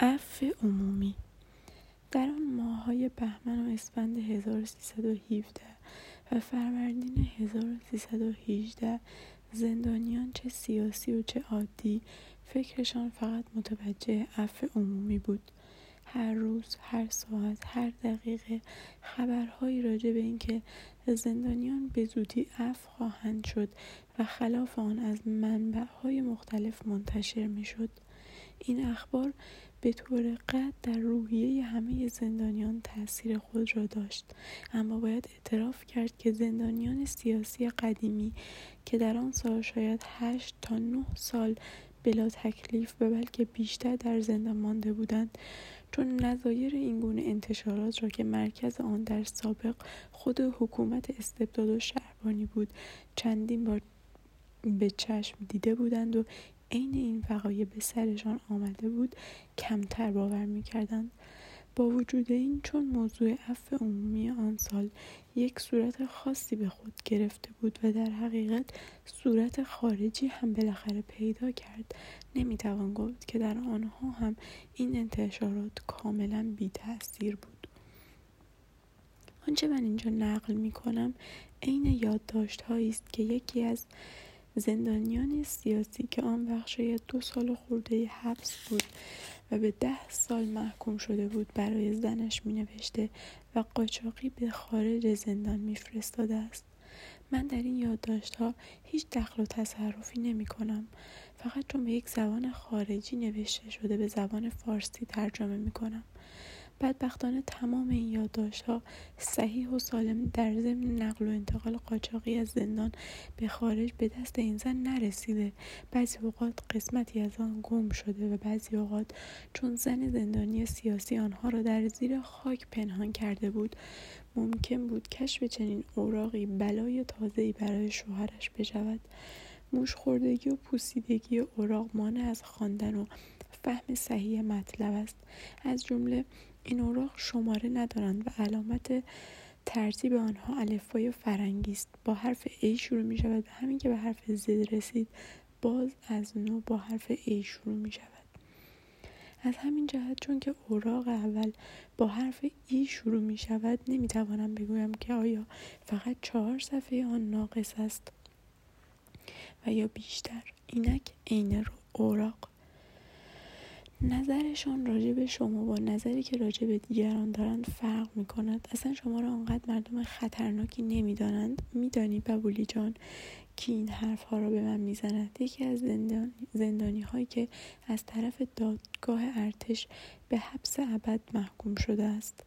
عفو عمومی. در آن ماههای بهمن و اسفند 1317 و فروردین 1318 زندانیان چه سیاسی و چه عادی فکرشان فقط متوجه عفو عمومی بود. هر روز هر ساعت هر دقیقه خبرهایی راجع به اینکه زندانیان به زودی عفو خواهند شد و خلاف آن از منبعهای مختلف منتشر می‌شد. این اخبار به طور قطع در روحیه همه زندانیان تاثیر خود را داشت. اما باید اعتراف کرد که زندانیان سیاسی قدیمی که در آن سال شاید هشت تا نه سال بلا تکلیف و بلکه بیشتر در زندان مانده بودند چون نظایر اینگونه انتشارات را که مرکز آن در سابق خود حکومت استبداد و شهربانی بود چندین بار به چشم دیده بودند و عین این وقایع به سرشان آمده بود کمتر باور می‌کردند. با وجود این چون موضوع عفو عمومی آن سال یک صورت خاصی به خود گرفته بود و در حقیقت صورت خارجی هم بالاخره پیدا کرد نمی‌توان گفت که در آنها هم این انتشارات کاملا بی تاثیر بود. آنچه من اینجا نقل می کنم عین یادداشت است که یکی از زندانیان سیاسی که آن شاید دو سال خورده حبس بود و به ده سال محکوم شده بود برای زنش می نوشته و قاچاقی به خارج زندان میفرستاده است. من در این یادداشت ها هیچ دخل و تصرفی نمی کنم فقط چون به یک زبان خارجی نوشته شده به زبان فارسی ترجمه می کنم بدبختانه تمام این یادداشتها صحیح و سالم در ضمن نقل و انتقال قاچاقی از زندان به خارج به دست این زن نرسیده. بعضی اوقات قسمتی از آن گم شده و بعضی اوقات چون زن زندانی سیاسی آنها را در زیر خاک پنهان کرده بود ممکن بود کشف چنین اوراقی بلای تازه‌ای برای شوهرش بشود. موش خوردگی و پوسیدگی اوراق مانع از خواندن و فهم صحیح مطلب است. از جمله این اوراق شماره ندارند و علامت ترتیب آنها الفبای فرنگی است. با حرف A شروع می شود. و همین که به حرف Z رسید باز از نو با حرف A شروع می شود. از همین جهت چون که اوراق اول با حرف ای شروع می شود نمی توانم بگویم که آیا فقط چهار صفحه آن ناقص است و یا بیشتر. اینک عین اوراق نظرشان راجع به شما با نظری که راجع به دیگران دارند فرق می کند اصلا شما را آنقدر مردم خطرناکی نمی‌دانند؟ میدانی ببولی جان که این حرف ها را به من می‌زند؟ یکی از زندانی, زندانی هایی که از طرف دادگاه ارتش به حبس ابد محکوم شده است.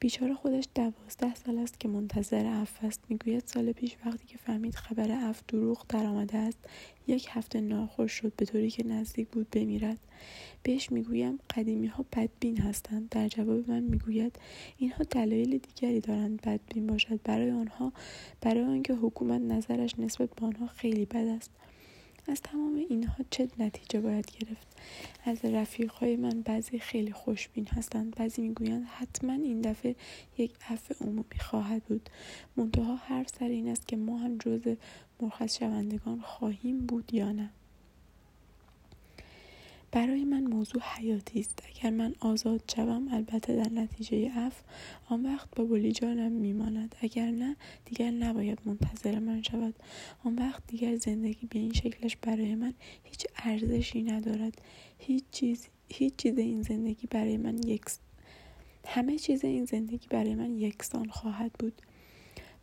بیچاره خودش دوازده سال است که منتظر عفو است. می‌گوید سال پیش وقتی که فهمید خبر عفو دروغ درآمده است یک هفته ناخوش شد به طوری که نزدیک بود بمیرد. بهش می‌گویم قدیمی ها بدبین هستند. در جواب من می‌گوید اینها دلایل دیگری دارند بدبین باشد. برای آنها برای آنکه حکومت نظرش نسبت به آنها خیلی بد است. از تمام اینها چه نتیجه باید گرفت؟ از رفیقهای من بعضی خیلی خوشبین هستند بعضی می‌گویند حتما این دفعه یک عفو عمومی خواهد بود. منتها هر سر این است که ما هم جز مرخص شوندگان خواهیم بود یا نه. برای من موضوع حیاتی است. اگر من آزاد شوم البته در نتیجه اف آن وقت با بولی جانم میماند. اگر نه دیگر نباید منتظر من شود. آن وقت دیگر زندگی به این شکلش برای من هیچ ارزشی ندارد. هیچ چیز هیچ چیز این زندگی برای من یک همه چیز این زندگی برای من یکسان خواهد بود.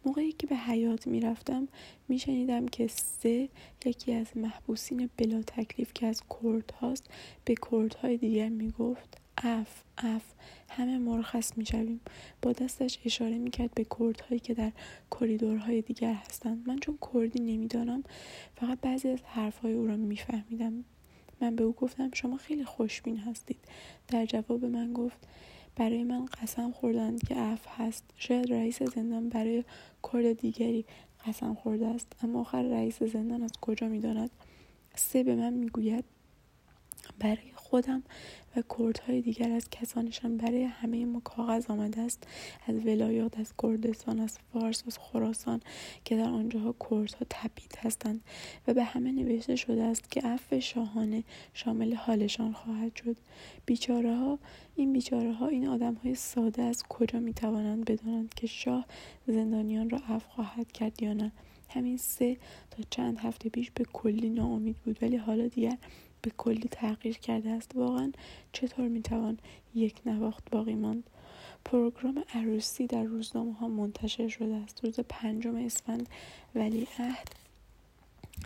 موقعی که به حیات می‌رفتم میشنیدم که سه یکی از محبوسین بلا تکلیف که از کرد هاست به کردهای دیگر می‌گفت اف اف همه مرخص می‌شویم. با دستش اشاره می‌کرد به کردهایی که در کریدورهای دیگر هستند. من چون کردی نمی‌دانم فقط بعضی از حرفهای او را میفهمیدم. من به او گفتم شما خیلی خوشبین هستید. در جواب من گفت برای من قسم خوردند که عفو هست. شاید رئیس زندان برای کرد دیگری قسم خورده است. اما آخر رئیس زندان از کجا می‌داند؟ سه به من می‌گوید برای خودم و کردهای دیگر از کسانشان برای همه ما کاغذ آمده است. از ولایات از کردستان از فارس از خراسان که در آنجاها کردها تبعید هستند و به همه نوشته شده است که عفو شاهانه شامل حالشان خواهد شد. بیچاره ها این بیچاره ها این آدم های ساده از کجا می توانند بدانند که شاه زندانیان را عفو خواهد کرد یا نه؟ همین سه تا چند هفته پیش به کلی ناامید بود ولی حالا دیگر به کلی تغییر کرده است. واقعا چطور می‌توان یک نواخت باقی ماند؟ پروگرام عروسی در روزنامه ها منتشر شده است. روز پنجم اسفند ولی عهد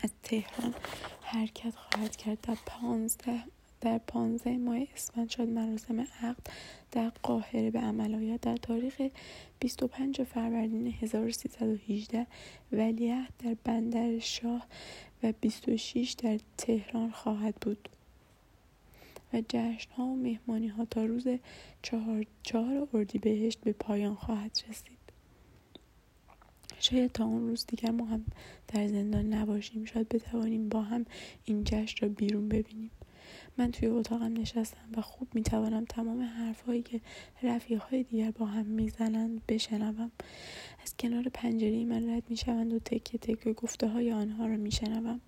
از تهران حرکت خواهد کرد. در پانزده در پانزده ماه اسفند شد مراسم عقد در قاهره به عمل آید. در تاریخ 25 فروردین 1318 ولیعهد در بندر شاه و 26 در تهران خواهد بود. و جشن ها و مهمانی ها تا روز چهار, چهار اردیبهشت به پایان خواهد رسید. شاید تا اون روز دیگر ما هم در زندان نباشیم. شاید بتوانیم با هم این جشن را بیرون ببینیم. من توی اتاقم نشستم و خوب می‌توانم تمام حرفهایی که رفیقهای دیگر با هم می‌زنند بشنوم. از کنار پنجره من رد می‌شوند و تکه تکه گفته های آنها را میشنوم.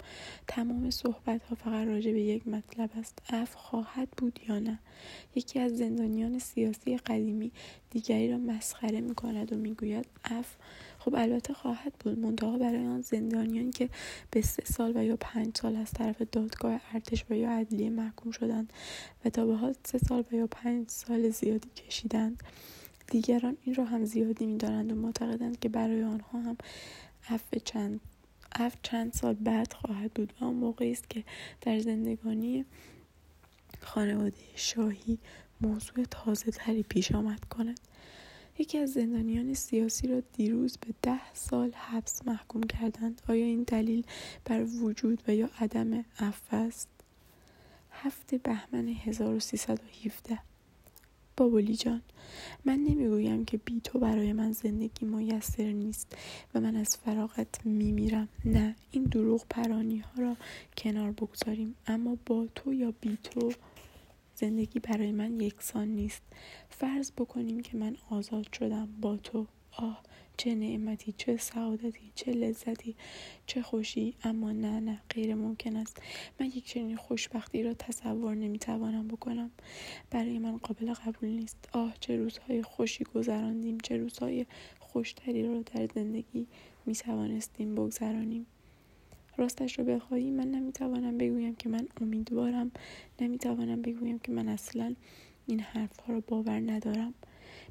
تمام صحبت ها فقط راجع به یک مطلب است. اف خواهد بود یا نه؟ یکی از زندانیان سیاسی قدیمی دیگری را مسخره می‌کند و می‌گوید اف خب البته خواهد بود منتها برای آن زندانیانی که به سه سال و یا پنج سال از طرف دادگاه ارتش و یا عدلیه محکوم شدند و تا به حال سه سال و یا پنج سال زیادی کشیدند. دیگران این را هم زیادی می‌دانند و معتقدند که برای آنها هم عفو چند عفو چند سال بعد خواهد بود. و آن موقعی است که در زندگانی خانواده شاهی موضوع تازه تری پیش آمد کند. یکی از زندانیان سیاسی را دیروز به ده سال حبس محکوم کردند. آیا این دلیل بر وجود و یا عدم عفو است؟ هفته بهمن 1317 بابولی جان من نمی‌گویم که بی تو برای من زندگی میسر نیست و من از فراغت میمیرم. نه این دروغ پرانی ها را کنار بگذاریم. اما با تو یا بی تو زندگی برای من یکسان نیست. فرض بکنیم که من آزاد شدم با تو. آه چه نعمتی چه سعادتی چه لذتی چه خوشی. اما نه نه غیر ممکن است. من یک چنین خوشبختی را تصور نمی‌توانم بکنم. برای من قابل قبول نیست. آه چه روزهای خوشی گذراندیم چه روزهای خوشتری را در زندگی می‌توانستیم بگذرانیم. راستش رو بخواهی من نمی‌توانم بگویم که من امیدوارم نمی‌توانم بگویم که من اصلا این حرفها رو باور ندارم.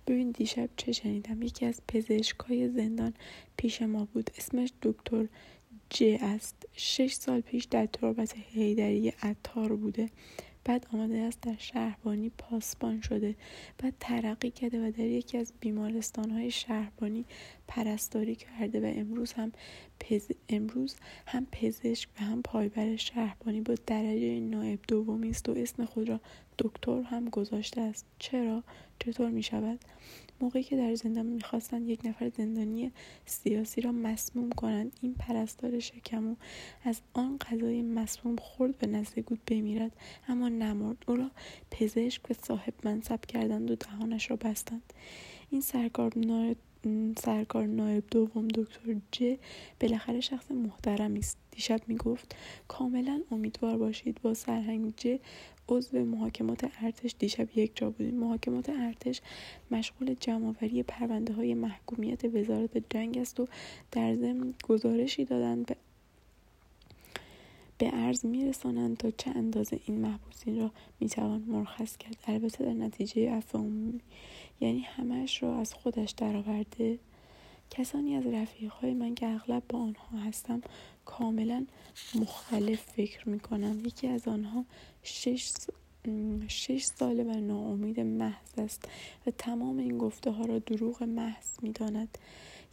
ببین دیشب چه شنیدم؟ یکی از پزشکای زندان پیش ما بود. اسمش دکتر ج است. شش سال پیش در تربت هیدری عطار بوده. بعد آمده است در شهربانی پاسبان شده بعد ترقی کرده و در یکی از بیمارستان های شهربانی پرستاری کرده و امروز هم پز... امروز هم پزشک و هم پایبر شهربانی با درجه نایب دومی است و اسم خود را دکتر هم گذاشته است. چرا؟ چطور می شود؟ موقعی که در زندان می‌خواستند یک نفر زندانی سیاسی را مسموم کنند این پرستار شکمو از آن غذای مسموم خورد به نزدگود بمیرد اما نمرد. او را پزشک و صاحب منصب کردند و دهانش را بستند. این سرکار سرکار نایب دوم دکتر ج بالاخره شخص محترمی است. دیشب می‌گفت کاملا امیدوار باشید با سرهنگ ج عضو محاکمات ارتش. دیشب یک جا بودیم. محاکمات ارتش مشغول جمعآوری پرونده های محکومیت وزارت جنگ است و در ضمن گزارشی دادند به به عرض میرسانند تا چه اندازه این محبوسین را می‌توان مرخص کرد. البته در نتیجه عفو یعنی همش را از خودش درآورده. کسانی از رفیقهای من که اغلب با آنها هستم کاملا مختلف فکر می کنم یکی از آنها شش, شش ساله و ناامید محض است و تمام این گفته ها را دروغ محض می داند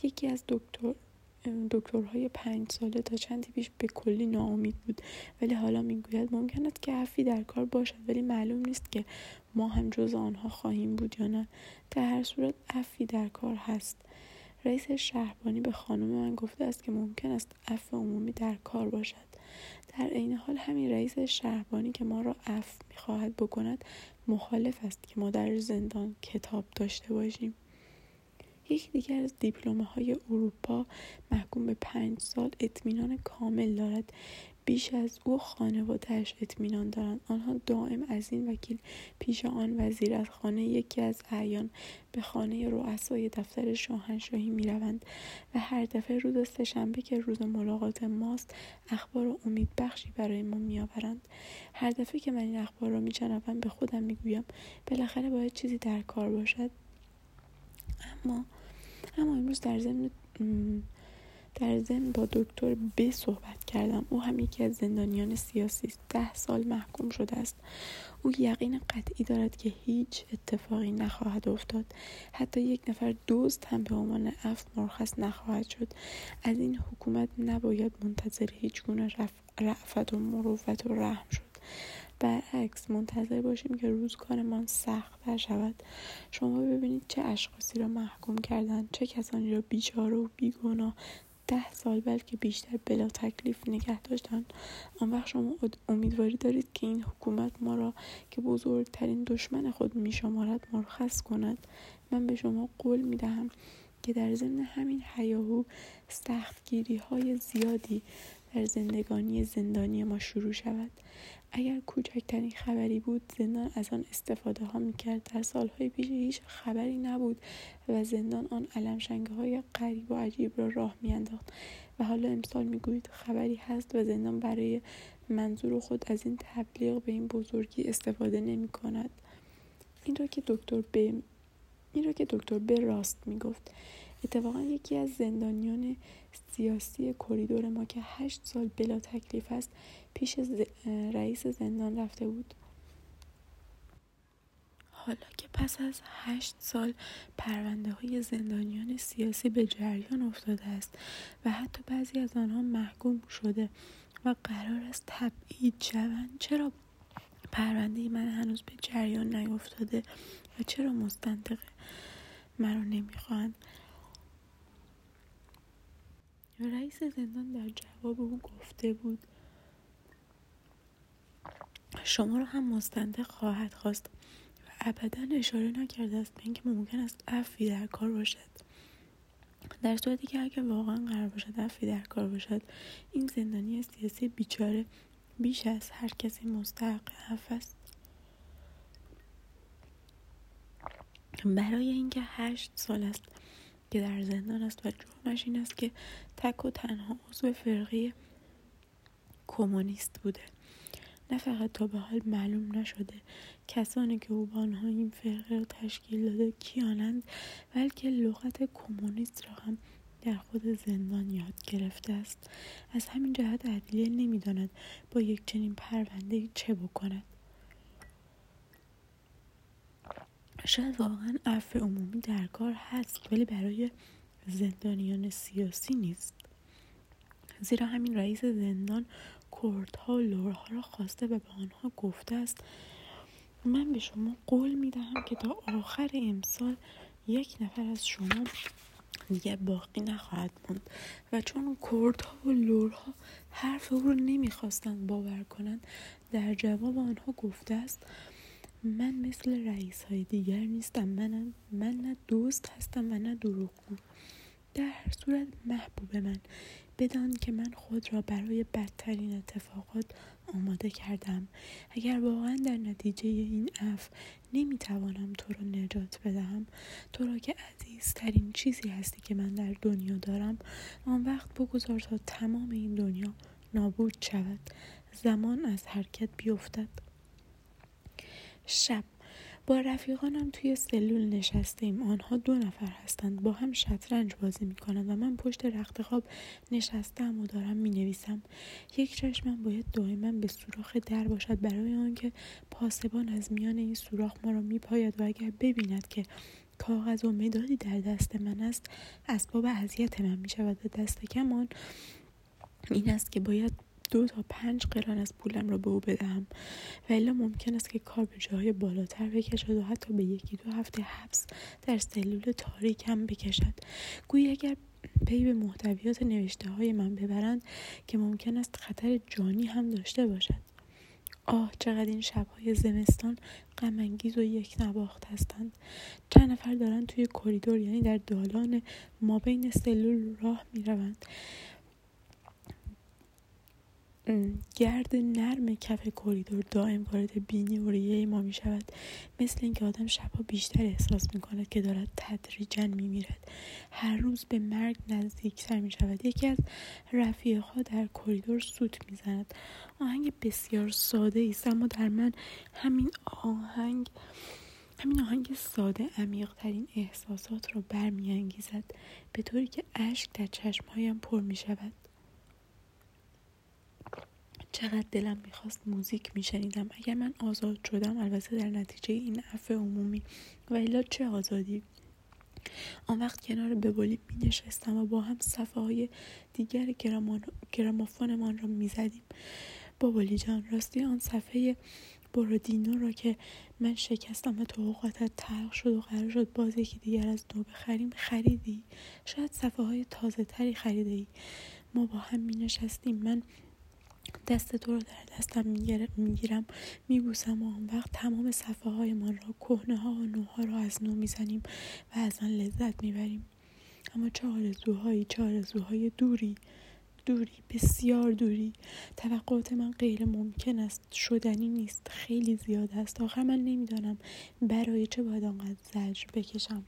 یکی از دکتر دکترهای پنج ساله تا چندی پیش به کلی ناامید بود. ولی حالا می‌گوید ممکن است که حرفی در کار باشد ولی معلوم نیست که ما هم جز آنها خواهیم بود یا نه. در هر صورت عفی در کار هست. رئیس شهربانی به خانم من گفته است که ممکن است عفو عمومی در کار باشد. در عین حال همین رئیس شهربانی که ما را عفو می‌خواهد بکند مخالف است که ما در زندان کتاب داشته باشیم. یک دیگر از دیپلمه های اروپا محکوم به پنج سال اطمینان کامل دارد. بیش از او خانوادهش اطمینان دارند. آنها دائم از این وکیل پیش آن وزیر از خانه یکی از اعیان به خانه رؤسای دفتر شاهنشاهی می‌روند و هر دفعه روز سهشنبه که روز ملاقات ماست اخبار و امید بخشی برای ما میآورند. هر دفعه که من این اخبار را میشنوم به خودم می‌گویم بالاخره باید چیزی در کار باشد. اما اما امروز در ضمن در ضمن با دکتر ب صحبت کردم. او هم یکی از زندانیان سیاسی است ده سال محکوم شده است. او یقین قطعی دارد که هیچ اتفاقی نخواهد افتاد. حتی یک نفر دوست هم به عنوان اف مرخص نخواهد شد. از این حکومت نباید منتظر هیچ گونه رعفت و مروفت و رحم شد. برعکس منتظر باشیم که روزگارمان سختتر شود. شما ببینید چه اشخاصی را محکوم کردند چه کسانی را بیچاره و بیگناه ده سال بلکه بیشتر بلا تکلیف نگه داشتن. آن وقت شما امیدواری دارید که این حکومت ما را که بزرگترین دشمن خود می شمارد مرخص کند. من به شما قول می دهم که در ضمن همین حیاهو سختگیری های زیادی در زندگانی زندانی ما شروع شود. اگر کوچکترین خبری بود زندان از آن استفاده ها می‌کرد. در سالهای پیش هیچ خبری نبود و زندان آن علمشنگه های غریب و عجیب را راه میانداخت. و حالا امسال می‌گویید خبری هست و زندان برای منظور خود از این تبلیغ به این بزرگی استفاده نمی کند این را که دکتر ب این را که دکتر ب راست می‌گفت. اتفاقا یکی از زندانیان سیاسی کریدور ما که هشت سال بلا تکلیف است پیش رئیس زندان رفته بود. حالا که پس از هشت سال پرونده های زندانیان سیاسی به جریان افتاده است و حتی بعضی از آنها محکوم شده و قرار است تبعید شوند چرا پرونده من هنوز به جریان نیفتاده و چرا مستنطق مرا نمی‌خواهند؟ رئیس زندان در جواب او گفته بود شما را هم مستنده خواهد خواست و ابدا اشاره نکرده است به اینکه ممکن است عفوی در کار باشد. در صورتی که اگر واقعا قرار باشد عفوی در کار باشد این زندانی سیاسی بیچاره بیش از هر کسی مستحق عفو است. برای اینکه هشت سال است که در زندان است و جرمش این است که تک و تنها عضو فرقه کمونیست بوده. نه فقط تا به حال معلوم نشده کسانی که او با آنها این فرقه را تشکیل داده کیانند بلکه لغت کمونیست را هم در خود زندان یاد گرفته است. از همین جهت عدلیه نمی‌داند با یک چنین پرونده چه بکند. شاید واقعا عفو عمومی در کار هست ولی برای زندانیان سیاسی نیست. زیرا همین رئیس زندان کردها و لورها را خواسته و به آنها گفته است من به شما قول می دهم که تا آخر امسال یک نفر از شما دیگه باقی نخواهد موند و چون کردها و لورها حرف او رو نمی‌خواستند باور کنند در جواب آنها گفته است من مثل رئیس های دیگر نیستم. من, من نه دوست هستم و نه دروغگو. در هر صورت محبوب من. بدان که من خود را برای بدترین اتفاقات آماده کردم. اگر واقعا در نتیجه این اف نمی‌توانم تو را نجات بدهم تو را که عزیزترین چیزی هستی که من در دنیا دارم آن وقت بگذار تا تمام این دنیا نابود شود. زمان از حرکت بیفتد. شب. با رفیقانم توی سلول نشسته ایم آنها دو نفر هستند. با هم شطرنج بازی می‌کنند و من پشت رخت خواب نشستم و دارم می نویسم یک چشمم باید دائما به سوراخ در باشد برای آنکه پاسبان از میان این سوراخ ما را میپاید و اگر ببیند که کاغذ و مدادی در دست من است اسباب اذیت من می شود و دست کمان این است که باید دو تا پنج قران از پولم را به او بدهم و الا ممکن است که کار به جای بالاتر بکشد و حتی به یکی دو هفته حبس در سلول تاریک هم بکشد. گویی اگر پی به محتویات نوشته های من ببرند که ممکن است خطر جانی هم داشته باشد. آه چقدر این شبهای زمستان غمانگیز و یک نواخت هستند. چند نفر دارن توی کریدور یعنی در دالان ما بین سلول راه می‌روند. گرد نرم کف کریدور دائم وارد بینی و ریه ما می شود مثل اینکه آدم شبها بیشتر احساس می کند که دارد تدریجا می میرد هر روز به مرگ نزدیکتر می شود یکی از رفیقها در کریدور سوت می زند آهنگ بسیار ساده است اما در من همین آهنگ همین آهنگ ساده عمیق ترین احساسات را برمیانگیزد به طوری که اشک در چشمهایم پر می شود چقدر دلم می‌خواست موزیک میشنیدم. اگر من آزاد شدم البته در نتیجه این عفو عمومی. و الا چه آزادی؟ آن وقت کنار ببولی می نشستم و با هم صفحه های دیگر گرامافونمان را می زدیم بابولی جان راستی آن صفحه برودینو را که من شکستم و تو اوقاتت تلخ شد و قرار شد باز یکی دیگر از نو بخریم خریدی. شاید صفحه های تازه تری خریده ای ما با هم می نشستیم من دست تو رو در دستم می‌گیرم میبوسم و آن وقت تمام صفحه های من را کهنه ها و نوها را از نو می‌زنیم و از آن لذت می‌بریم. اما چه آرزوهایی چه آرزوهای دوری دوری بسیار دوری. توقعات من غیر ممکن است شدنی نیست خیلی زیاد است. آخر من نمی‌دانم برای چه باید آنقدر زجر بکشم.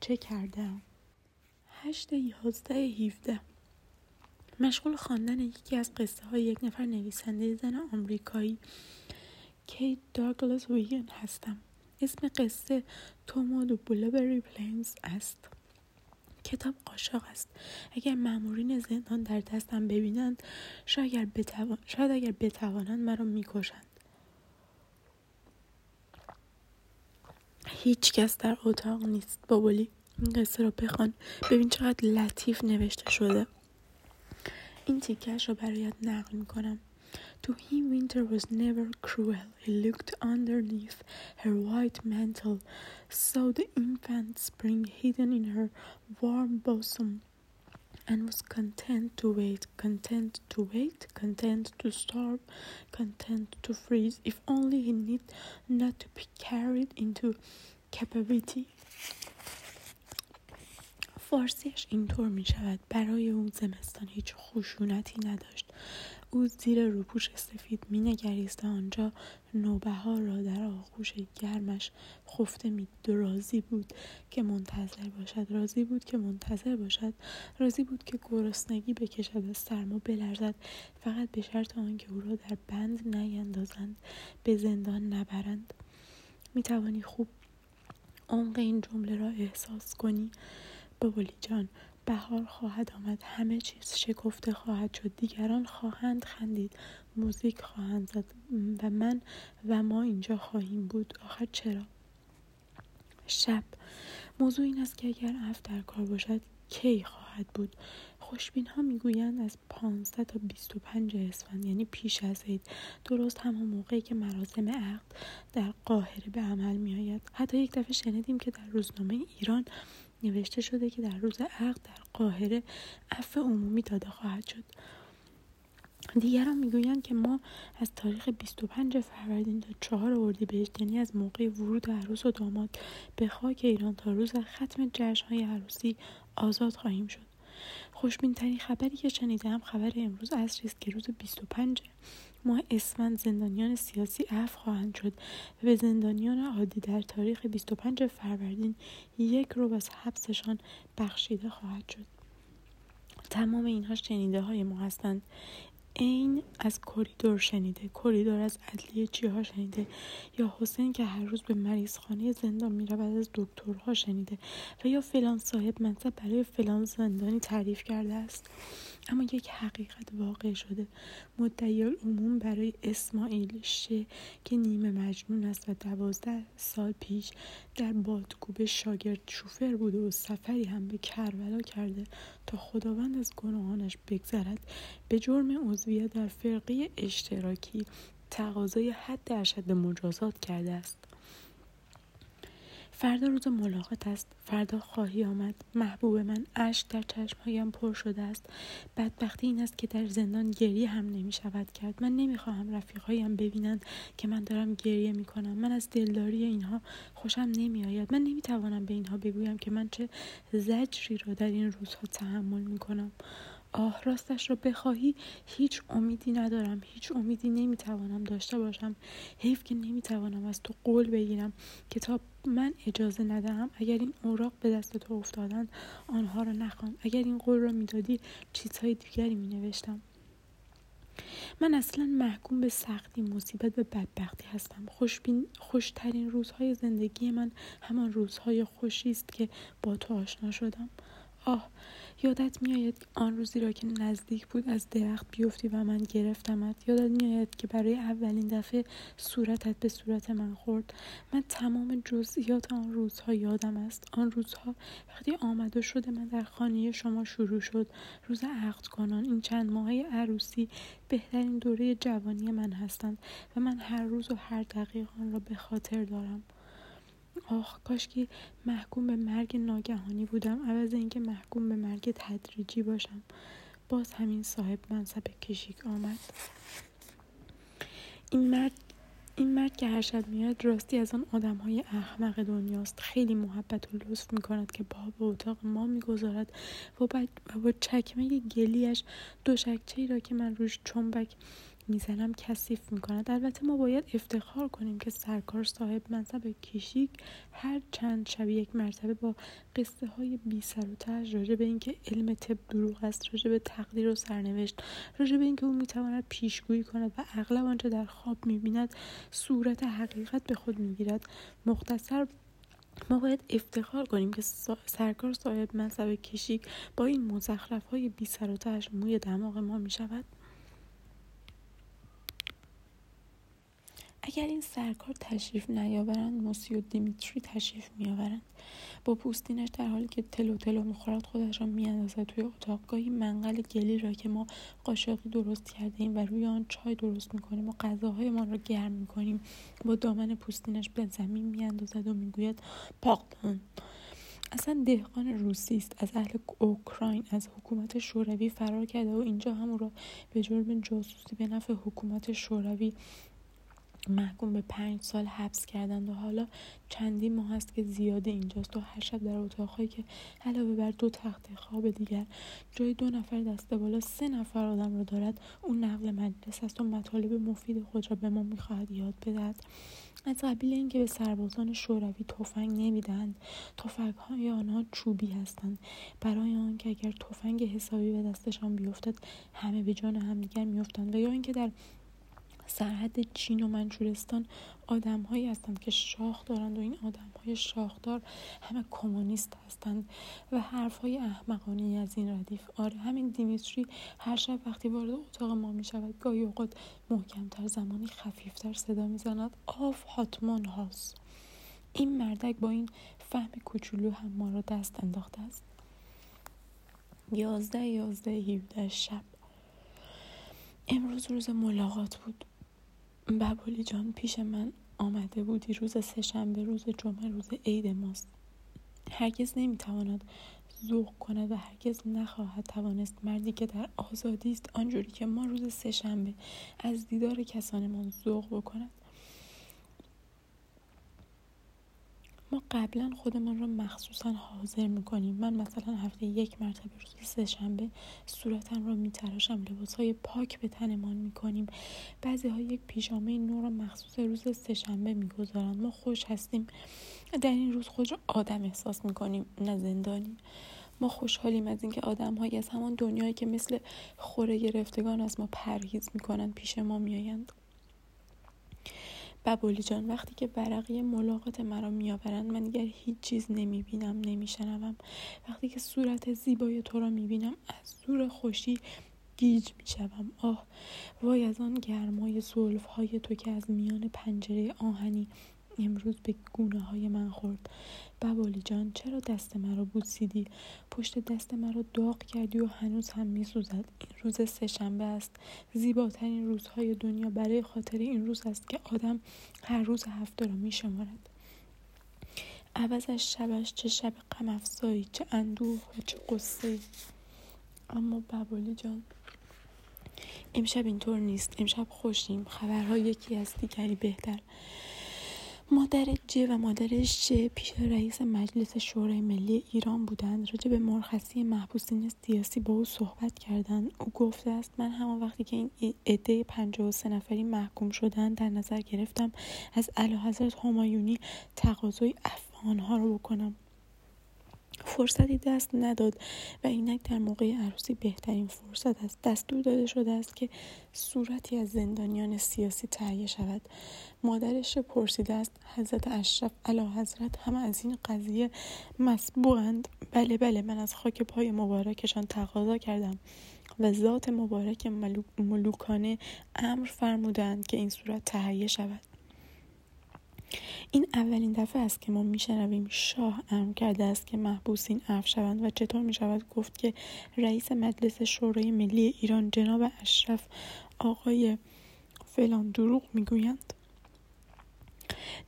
چه کردم؟ هشت یازده هیفده مشغول خواندن یکی از قصه های یک نفر نویسنده زن آمریکایی کیت داگلاس ویگن هستم. اسم قصه Tom o' the Blueb'ry Plains است. کتاب قاشق است. اگر مامورین زندان در دستم ببینند شاید, بتوان... شاید اگر بتوانند مرا می‌کشند. هیچ کس در اتاق نیست. بابولی این قصه را بخوان. ببین چقدر لطیف نوشته شده. این تیکش را برایت نقل می کنم. To him winter was never cruel. He looked underneath her white mantle, saw the infant spring hidden in her warm bosom, and was content to wait, content to wait, content to starve, content to freeze, if only he need not to be carried into captivity. فارسیش اینطور می شود. برای اون زمستان هیچ خشونتی نداشت. او زیر روپوش سفید می نگریست آنجا نوبهار را در آغوش گرمش خفته می راضی بود که منتظر باشد. راضی بود که منتظر باشد. راضی بود که گرسنگی بکشد و سرما بلرزد. فقط به شرط آنکه او را در بند نیندازند به زندان نبرند. می توانی خوب عمق این جمله را احساس کنی. بابلی جان بهار خواهد آمد. همه چیز شکفته خواهد شد. دیگران خواهند خندید. موزیک خواهند زد. و من و ما اینجا خواهیم بود. آخر چرا؟ شب. موضوع این است که اگر اف در کار باشد کی خواهد بود؟ خوشبین ها می‌گویند از 15 تا 25 اسفند یعنی پیش از عید. درست همان موقعی که مراسم عقد در قاهره به عمل می آید حتی یک دفعه شنیدیم که در روزنامه ایران نوشته شده که در روز عقد در قاهره عفو عمومی داده خواهد شد. دیگران می‌گویند که ما از تاریخ 25 فروردین تا 4 اردیبهشت یعنی از موقع ورود عروس و داماد به خاک ایران تا روز ختم جشنهای عروسی آزاد خواهیم شد. خوشبین ترین خبری که شنیدم خبر امروز عصری است که روز 25 ماه اسفند زندانیان سیاسی عفو خواهند شد و به زندانیان عادی در تاریخ 25 فروردین یک رو از حبسشان بخشیده خواهد شد. تمام اینها شنیده های ما هستند. این از کریدور شنیده. کریدور از عدلیه چیها شنیده. یا حسین که هر روز به مریضخانه زندان می‌رود از دکترها شنیده. و یا فلان صاحب منصب برای فلان زندانی تعریف کرده است. اما یک حقیقت واقع شده. مدعی عموم برای اسماعیل شه که نیمه مجنون است و دوازده سال پیش در بادکوب شاگرد شوفر بوده و سفری هم به کربلا کرده تا خداوند از گناهانش بگذرد. به جرم عضویت در فرقه اشتراکی تقاضای حد ارشد مجازات کرده است. فردا روز ملاقات است. فردا خواهی آمد. محبوب من اشک در چشمهایم پر شده است. بدبختی این است که در زندان گریه هم نمی شود کرد. من نمی‌خواهم رفیقهایم ببینند که من دارم گریه می کنم من از دلداری اینها خوشم نمی آید من نمی توانم به اینها بگویم که من چه زجری را در این روزها تحمل می کنم آه راستش را بخواهی هیچ امیدی ندارم هیچ امیدی نمی‌توانم داشته باشم. حیف که نمی‌توانم از تو قول بگیرم. که تا من اجازه ندهم. اگر این اوراق به دست تو افتادن آنها را نخوام اگر این قول را می‌دادی چیزهای دیگری می نوشتم من اصلا محکوم به سختی مصیبت و بدبختی هستم. خوشبین خوشترین روزهای زندگی من همان روزهای خوشی است که با تو آشنا شدم. آه یادت میآید آن روزی را که نزدیک بود از درخت بیفتی و من گرفتمت؟ یادت میآید که برای اولین دفعه صورتت به صورت من خورد؟ من تمام جزئیات آن روزها یادم است. آن روزها وقتی آمد و شده من در خانه شما شروع شد. روز عقد کنان این چند ماهه عروسی بهترین دوره جوانی من هستند و من هر روز و هر دقیقه آن را به خاطر دارم. آخ کاش که محکوم به مرگ ناگهانی بودم. عوض اینکه محکوم به مرگ تدریجی باشم. باز همین صاحب منصب کشیک آمد. این مرد این مرد که هر میاد راستی از آن آدم های احمق دنیاست. خیلی محبت و لطف می کند که با به اتاق ما می‌گذارد و, با چکمه گلیش دو شکچه را که من روش چنبک می‌زنم کثیف می‌کند البته ما باید افتخار کنیم که سرکار صاحب منصب کشیک هر چند شب یک مرتبه با قصه های بی سر و تج راجع به اینکه علم طب دروغ است راجع به تقدیر و سرنوشت راجع به اینکه او می‌تواند پیشگویی کند و اغلب آنچه در خواب می‌بیند صورت حقیقت به خود می‌گیرد. مختصر ما باید افتخار کنیم که سرکار صاحب منصب کشیک با این مزخرف های بی سر و موی دماغ ما می شود اگر این سرکار تشریف نیاورند موسیو دیمیتری تشریف میآورند. با پوستینش در حالی که تلو تلو می‌خورد خودش را میاندازد توی اتاق گاهی منقل گلی را که ما قاشقی درست کرده ایم و روی آن چای درست می‌کنیم و غذاهایمان را گرم می‌کنیم. با دامن پوستینش به زمین میاندازد و می‌گوید پاقدان اصلا دهقان روسی است. از اهل اوکراین از حکومت شوروی فرار کرده و اینجا هم را به جرم جاسوسی به نفع حکومت شوروی محکوم به پنج سال حبس کردند و حالا چندین ماه است که زیاده اینجاست و هر شب در اتاقهایی که علاوه بر دو تخت خواب دیگر جای دو نفر دسته بالا سه نفر آدم را دارد اون نقل مجلس است و مطالب مفید خود را به ما می‌خواهد یاد بدهد. از قبیل اینکه به سربازان شوروی تفنگ نمی‌دهند تفنگ های آنها چوبی هستند. برای آنکه اگر تفنگ حسابی به دستشان بیفتد همه به جان همدیگر میافتند و یا اینکه در سرحد چین و منچورستان آدم هایی هستند که شاخ دارند و این آدم های شاخدار همه کمونیست هستند و حرف های احمقانی از این ردیف. آره همین دیمیتری هر شب وقتی وارد اتاق ما می شود گاهی اوقات محکمتر زمانی خفیفتر صدا می زند. آف هاتمان هاست این مردک با این فهم کوچولو هم ما را دست انداخته است. یازده یازده هیوده شب. امروز روز ملاقات بود. ببولی جان پیش من آمده بودی روز سهشنبه روز جمعه روز عید ماست. هرگز نمی‌تواند ذوق کند و هرگز نخواهد توانست مردی که در آزادی است آنجوری که ما روز سهشنبه از دیدار کسانمان ذوق بکند. ما قبلا خودمان را مخصوصا حاضر می‌کنیم. من مثلا هفته یک مرتبه روز سهشنبه صورتم را میتراشم لباس های پاک به تنمان می‌کنیم. بعضی ها یک پیژامه نو را مخصوص روز سهشنبه می‌گذارند ما خوش هستیم. در این روز خود را آدم احساس می‌کنیم نه زندانی ما خوشحالیم از اینکه آدم هایی از همان دنیایی که مثل خوره گرفتگان از ما پرهیز می‌کنند پیش ما میآیند. ببولی جان وقتی که برقی ملاقات مرا میآورند من دیگر هیچ چیز نمی‌بینم نمیشنوم. وقتی که صورت زیبای تو را می‌بینم از زور خوشی گیج می‌شوم. آه وای از آن گرمای زلف های تو که از میان پنجره آهنی امروز به گونه های من خورد. ببالی جان چرا دست مرا بوسیدی؟ پشت دست مرا داغ کردی و هنوز هم میسوزد. این روز سهشنبه است. زیباترین روزهای دنیا برای خاطر این روز است که آدم هر روز هفته را میشمارد. عوضش شبش چه شب غم چه اندوه و چه قصه اما ببالی جان امشب اینطور نیست. امشب خوشیم. خبرها یکی از دیگری بهتر. مادر جه و مادرش چه پیش رئیس مجلس شورای ملی ایران بودند. راجع به مرخصی محبوسین سیاسی با او صحبت کردند. او گفته است من همان وقتی که این عده سه نفری محکوم شدند در نظر گرفتم از حضرت همایونی تقاضای عفو آنها را بکنم. فرصتی دست نداد و اینک در موقع عروسی بهترین فرصت است دستور داده شده است که صورتی از زندانیان سیاسی تهیه شود. مادرش پرسیده است حضرت اشرف علا حضرت هم از این قضیه مسبوقند بله بله من از خاک پای مبارکشان تقاضا کردم و ذات مبارک ملوکانه امر فرمودند که این صورت تهیه شود. این اولین دفعه است که ما میشنویم شاه امر کرده است که محبوسین عفو شوند و چطور می شود گفت که رئیس مجلس شورای ملی ایران جناب اشرف آقای فلان دروغ می‌گویند.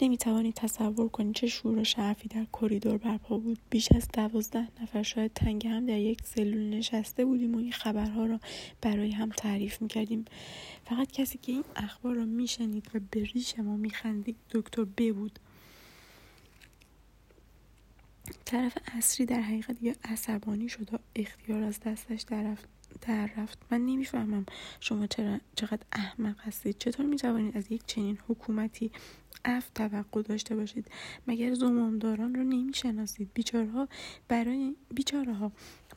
نمی توانی تصور کنی چه شور و شرفی در کریدور برپا بود. بیش از دوازده نفر شاید تنگ هم در یک سلول نشسته بودیم و این خبرها را برای هم تعریف می کردیم فقط کسی که این اخبار را می شنید و به ریش ما می خندید دکتر ب بود. طرف اصری در حقیقت دیگه عصبانی شد و اختیار از دستش در رفت در رفت. من نمی‌فهمم شما چرا چقدر احمق هستید. چطور می توانید از یک چنین حکومتی اف توقع داشته باشید. مگر زمامداران رو نمی‌شناسید؟ بیچاره ها برای بیچاره ها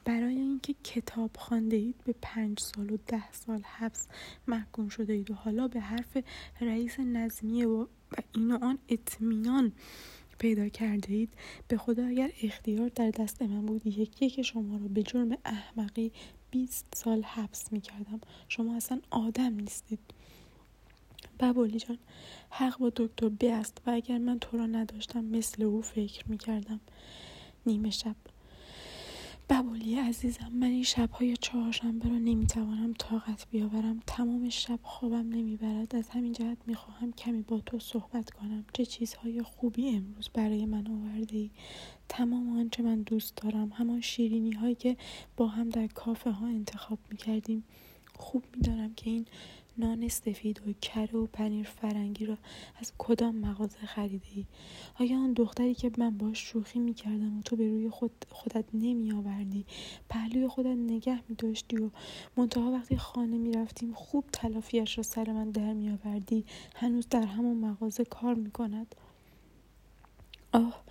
برای اینکه کتاب خانده اید به پنج سال و ده سال حبس محکوم شده اید و حالا به حرف رئیس نظمیه و این و آن اطمینان پیدا کرده اید به خدا اگر اختیار در دست من بود یکی که شما را به جرم احمقی 20 سال حبس می کردم شما اصلا آدم نیستید. ببولی جان حق با دکتر بی است و اگر من تو را نداشتم مثل او فکر می کردم نیمه شب. ببولی عزیزم من این شبهای چهارشنبه را نمی‌توانم طاقت بیاورم. تمام شب خوابم نمی‌برد. از همین جهت می‌خواهم کمی با تو صحبت کنم. چه چیزهای خوبی امروز برای من آورده ای تمام آنچه من دوست دارم. همان شیرینی هایی که با هم در کافه ها انتخاب می‌کردیم. خوب می‌دانم که این نان سفید و کره و پنیر فرنگی را از کدام مغازه خریده ای؟ آیا آن دختری که من باش شوخی می کردم و تو به روی خود خودت نمی آوردی پهلوی خودت نگه می داشتی و منتها وقتی خانه می رفتیم خوب تلافیش را سر من در می آوردی هنوز در همون مغازه کار می کند آه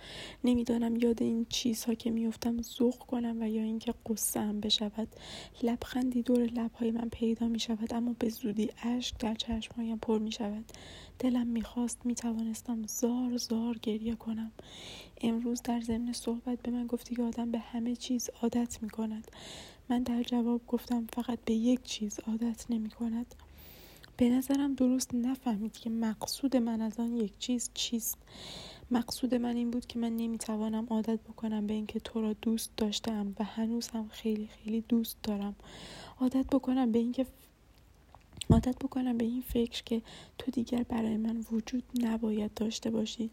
نمی‌دانم یاد این چیزها که میفتم ذوق کنم و یا اینکه قصه هم بشود. لبخندی دور لبهای من پیدا می شود اما به زودی اشک در چشمهایم پر می شود دلم می‌خواست می‌توانستم زار زار گریه کنم. امروز در ضمن صحبت به من گفتی که آدم به همه چیز عادت می کند من در جواب گفتم فقط به یک چیز عادت نمی کند به نظرم درست نفهمید که مقصود من از آن یک چیز چیست. مقصود من این بود که من نمی‌توانم عادت بکنم به اینکه تو را دوست داشتم و هنوز هم خیلی خیلی دوست دارم. عادت بکنم به اینکه عادت بکنم به این فکر که تو دیگر برای من وجود نباید داشته باشی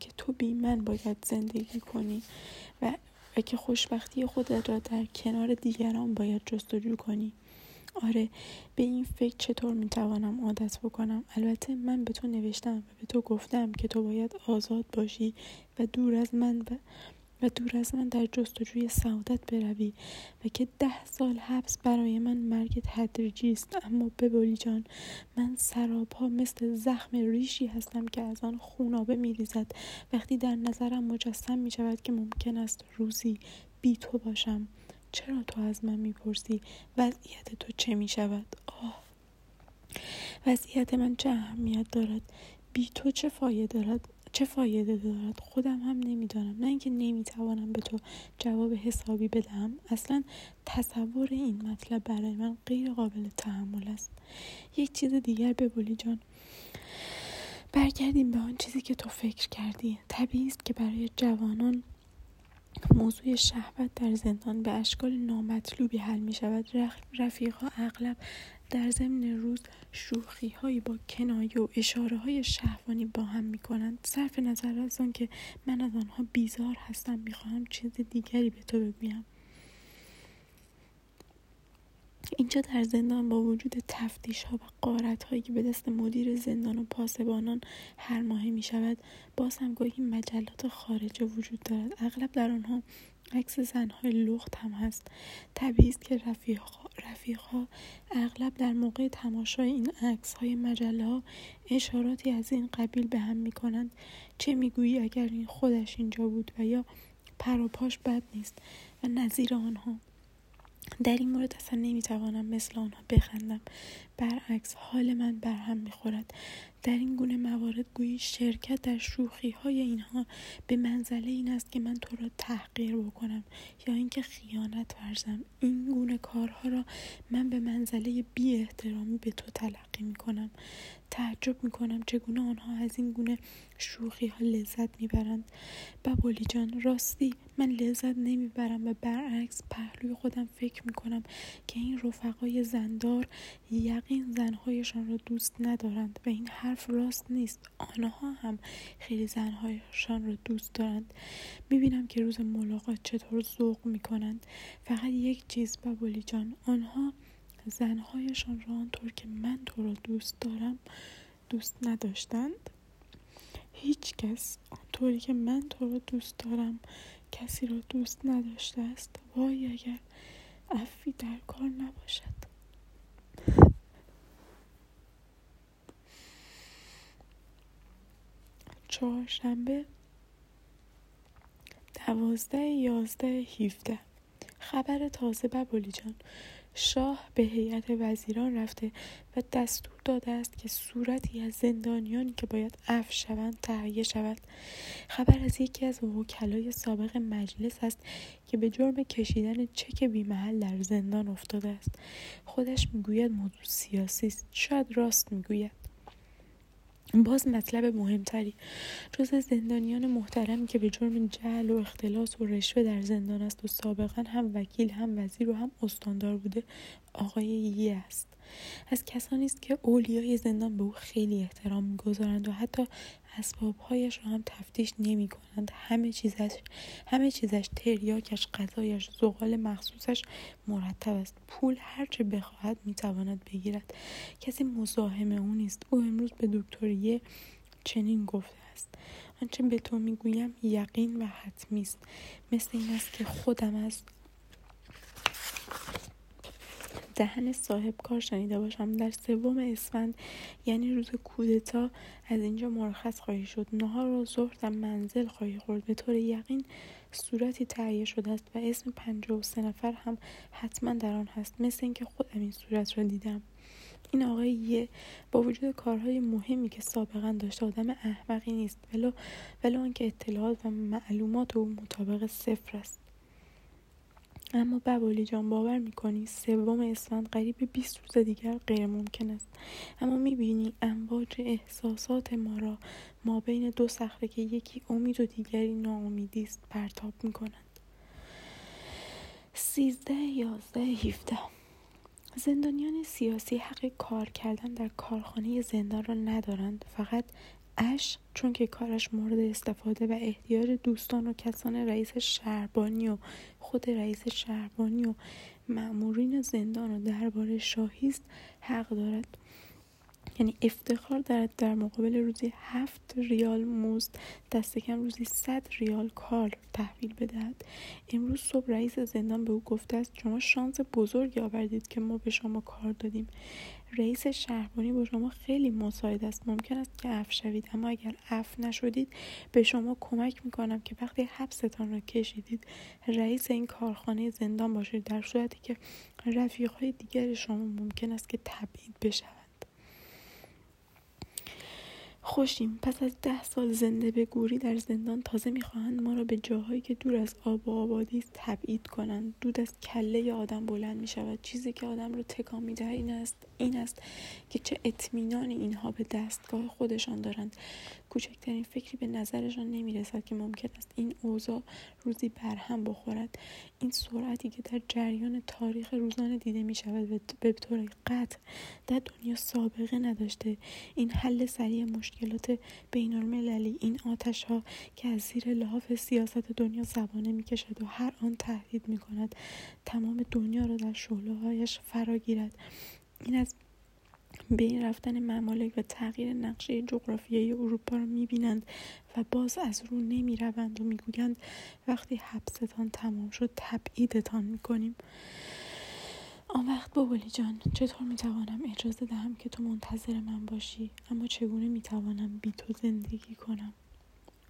که تو بی من باید زندگی کنی و, و که خوشبختی خودت را در کنار دیگران باید جستجو کنی. آره به این فکر چطور می‌توانم عادت بکنم؟ البته من به تو نوشتم و به تو گفتم که تو باید آزاد باشی و دور از من و و دور از من در جستجوی سعادت بروی و که ده سال حبس برای من مرگ تدریجی است. اما ببولی جان من سرابها مثل زخم ریشی هستم که از آن خونابه میریزد. وقتی در نظرم مجسم می شود که ممکن است روزی بی تو باشم. چرا تو از من می‌پرسی؟ وضعیت تو چه می‌شود؟ آه. وضعیت من چه اهمیت دارد؟ بی تو چه فایده دارد؟ چه فایده دارد؟ خودم هم نمی‌دانم. نه اینکه نمی‌توانم به تو جواب حسابی بدهم. اصلا تصور این مطلب برای من غیر قابل تحمل است. یک چیز دیگر ببولی جان. برگردیم به آن چیزی که تو فکر کردی. طبیعی است که برای جوانان موضوع شهوت در زندان به اشکال نامطلوبی حل می شود رفیقا اغلب در ضمن روز شوخی هایی با کنایه و اشاره های شهوانی با هم می کنند صرف نظر از آن که من از آنها بیزار هستم می‌خواهم چیز دیگری به تو بگویم. اینجا در زندان با وجود تفتیش ها و قارت هایی که به دست مدیر زندان و پاسبانان هر ماهی می شود باز هم گاهی مجلات خارجه وجود دارد. اغلب در آنها عکس زنهای لخت هم هست. طبیعی است که رفیق ها اغلب در موقع تماشای این عکس های مجله ها اشاراتی از این قبیل به هم می کنند چه می‌گویی اگر این خودش اینجا بود و یا پر پاش بد نیست و نظیر آنها در این مورد اصلا نمی‌توانم مثل آنها بخندم. برعکس حال من برهم می‌خورد. در این گونه موارد گویی شرکت در شوخی های اینها به منزله این است که من تو را تحقیر بکنم یا اینکه خیانت ورزم. این گونه کارها را من به منزله بی احترامی به تو تلقی می کنم تعجب می کنم چگونه آنها از این گونه شوخی ها لذت می‌برند. ببولی جان راستی من لذت نمی‌برم و برعکس پهلوی خودم فکر می کنم که این رفقای زندار یقین زنهایشان را دوست ندارند و این حرف راست نیست. آنها هم خیلی زنهایشان را دوست دارند. می‌بینم که روز ملاقات چطور ذوق می‌کنند. فقط یک چیز ببولی جان. آنها زنهایشان را آنطور که من تو را دوست دارم دوست نداشتند. هیچ کس آنطوری که من تو را دوست دارم کسی را دوست نداشته است. وای اگر عفی در کار نباشد. چهارشنبه دوازده یازده هیفده خبر تازه ببولی جان. شاه به هیئت وزیران رفته و دستور داده است که صورتی از زندانیانی که باید عفو شوند تهیه شود خبر از یکی از وکلای سابق مجلس است که به جرم کشیدن چک بیمحل در زندان افتاده است. خودش می‌گوید موضوع سیاسی است. شاید راست می‌گوید. باز مطلب مهمتری. جز زندانیان محترمی که به جرم جهل و اختلاس و رشوه در زندان است و سابقا هم وکیل هم وزیر و هم استاندار بوده آقای یه است. از کسانی است که اولیای زندان به او خیلی احترام می‌گذارند و حتی اسبابهایش را هم تفتیش نمی کنند همه چیزش همه چیزش تریاکش غذایش زغال مخصوصش مرتب است. پول هرچه بخواهد می‌تواند بگیرد. کسی مزاحم او نیست. او امروز به دکتریه چنین گفته است. آنچه به تو می‌گویم یقین و حتمی است. مثل این است که خودم از دهن صاحب کار شنیده باشم. در سوم اسفند یعنی روز کودتا از اینجا مرخص خواهی شد. نهار و ظهر در منزل خواهی خورد. به طور یقین صورتی تهیه شده است و اسم پنجاه و سه نفر هم حتما در آن هست. مثل اینکه خودم این صورت را دیدم. این آقای یه با وجود کارهای مهمی که سابقا داشته آدم احمقی نیست. ولو ولو آنکه اطلاعات و معلومات او مطابق صفر است. اما ببالی جان باور می‌کنی سوم اسفند قریب 20 روز دیگر غیر ممکن است. اما می‌بینی امواج احساسات ما را ما بین دو صخره که یکی امید و دیگری ناامیدی است پرتاب می‌کنند. سیزده یازده هیفده زندانیان سیاسی حق کار کردن در کارخانه زندان را ندارند فقط اش چون که کارش مورد استفاده و احتیاج دوستان و کسان رئیس شهربانی و خود رئیس شهربانی و مأمورین زندان و درباره شاهی است حق دارد. یعنی افتخار دارد در مقابل روزی هفت ریال مزد دست کم روزی صد ریال کار تحویل بدهد. امروز صبح رئیس زندان به او گفته است شما شانس بزرگی آوردید که ما به شما کار دادیم. رئیس شهربانی با شما خیلی مساعد است. ممکن است که اف شوید اما اگر اف نشدید به شما کمک می‌کنم که وقتی حبستان را کشیدید رئیس این کارخانه زندان باشید. در صورتی که رفیقهای دیگر شما ممکن است که تبعید بشوند. خوشیم. پس از ده سال زنده به گوری در زندان تازه می‌خواهند ما را به جاهایی که دور از آب و آبادی است تبعید کنند. دود از کله آدم بلند می شود چیزی که آدم را تکان می‌دهد این است این است که چه اطمینانی اینها به دستگاه خودشان دارند. کوچکترین فکری به نظرشان نمی‌رسد که ممکن است این اوضاع روزی برهم بخورد. این سرعتی که در جریان تاریخ روزانه دیده می شود به طور قطع در دنیا سابقه نداشته. این حل سریع مشکلات بین المللی این آتش ها که از زیر لحاف سیاست دنیا زبانه می کشد و هر آن تهدید می کند تمام دنیا را در شعله هایش فرا گیرد. این از بین رفتن ممالک و تغییر نقشه جغرافیایی اروپا را می‌بینند و باز از رو نمی روند و می‌گویند وقتی حبستان تمام شد تبعیدتان می‌کنیم. آن وقت بابلی جان چطور می‌توانم اجازه دهم که تو منتظر من باشی؟ اما چگونه می‌توانم بی تو زندگی کنم؟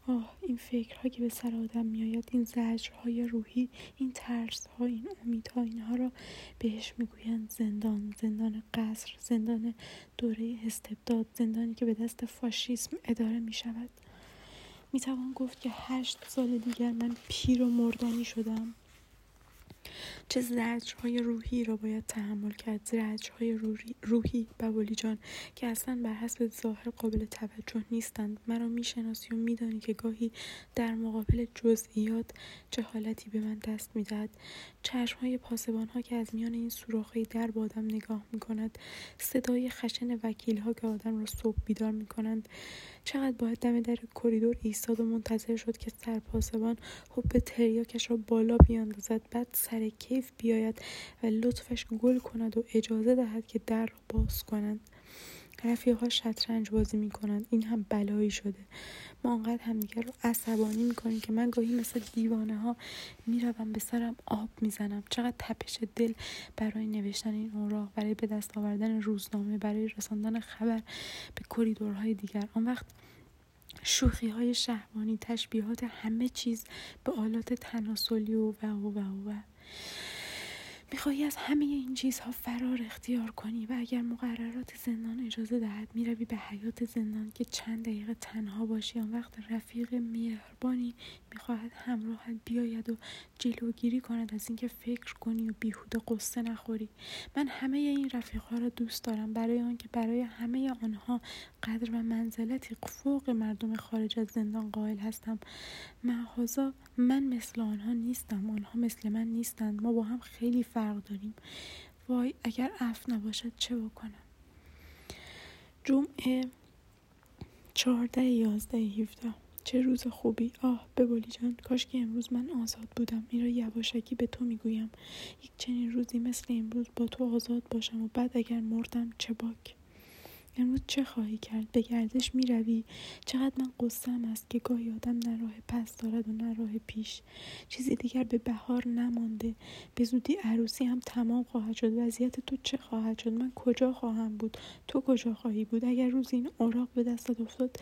آه این فکرها که به سر آدم میآید این زجرهای روحی این ترسها این امیدها اینها را بهش می‌گویند زندان زندان قصر زندان دوره استبداد زندانی که به دست فاشیسم اداره می شود می توان گفت که هشت سال دیگر من پیر و مردنی شدم. چه زجرهای روحی را باید تحمل کرد؟ زجرهای روحی؟ بولی جان که اصلا بر حسب ظاهر قابل توجه نیستند. مرا می‌شناسی و میدانی که گاهی در مقابل جزئیات چه حالتی به من دست می‌دهد. چشمهای ها که از میان این سوراخهای در به آدم نگاه می‌کند صدای خشن ها که آدم را صبح بیدار می‌کنند. چقدر باید دم در کریدور ایستاد و منتظر شد که سرپاسبان حب تریاکش را بالا بیاندازد. بعد سر کیف بیاید و لطفش گل کند و اجازه دهد که در را باز کنند. ها شطرنج بازی می کنند این هم بلایی شده. ما انقدر همدیگر رو عصبانی می‌کنیم که من گاهی مثل دیوانه ها می‌روم به سرم آب می‌زنم. چقدر تپش دل برای نوشتن این اوراق برای به دست آوردن روزنامه برای رساندن خبر به کریدورهای دیگر. آن وقت شوخی های شهوانی تشبیهات همه چیز به آلات تناسلی و و و, و. می‌خواهی از همه این چیزها فرار اختیار کنی و اگر مقررات زندان اجازه دهد می‌روی به حیات زندان که چند دقیقه تنها باشی آن وقت رفیق مهربانی می‌خواهد همراهت بیاید و جلوگیری کند از اینکه فکر کنی و بیهوده قصه نخوری. من همه این رفیقها را دوست دارم برای آنکه برای همه آنها قدر و منزلتی فوق مردم خارج از زندان قائل هستم. محازا من مثل آنها نیستم. آنها مثل من نیستند. ما با هم خیلی فرق داریم. وای اگر اف نباشد چه بکنم؟ جمعه چهارده یازده هیفته چه روز خوبی. آه ببولی جان. کاش که امروز من آزاد بودم. این را یواشکی به تو می‌گویم. یک چنین روزی مثل امروز با تو آزاد باشم و بعد اگر مردم چه باک. امروز چه خواهی کرد؟ به گردش می روی چقدر من قصم است که گاهی آدم نه راه پس دارد و نه راه پیش. چیزی دیگر به بهار نمانده. به زودی عروسی هم تمام خواهد شد. وضعیت تو چه خواهد شد؟ من کجا خواهم بود؟ تو کجا خواهی بود؟ اگر روز این اوراق به دستت افتاد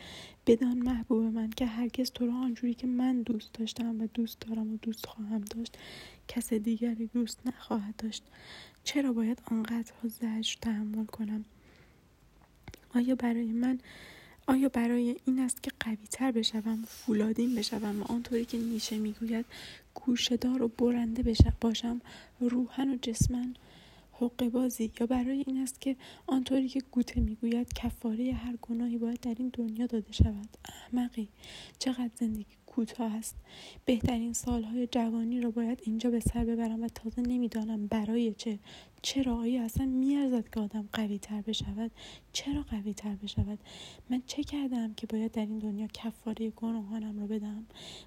بدان محبوب من که هرگز تو را آنجوری که من دوست داشتم و دوست دارم و دوست خواهم داشت کس دیگری دوست نخواهد داشت. چرا باید آنقدرها زجر تحمل کنم؟ آیا برای من آیا برای این است که قوی تر بشوم فولادین بشوم و آنطوری که نیشه می‌گوید گوشدار و برنده باشم روحن و جسمن حقه بازی یا برای این است که آنطوری که گوته می‌گوید کفاره هر گناهی باید در این دنیا داده شود؟ احمقی چقدر زندگی کوتاه است؟ بهترین سالهای جوانی را باید اینجا به سر ببرم و تازه نمی‌دانم برای چه. چرا آیا اصلا میارزد که آدم قوی تر بشود؟ چرا قوی تر بشود؟ من چه کردم که باید در این دنیا کفاره گناهانم رو بدم؟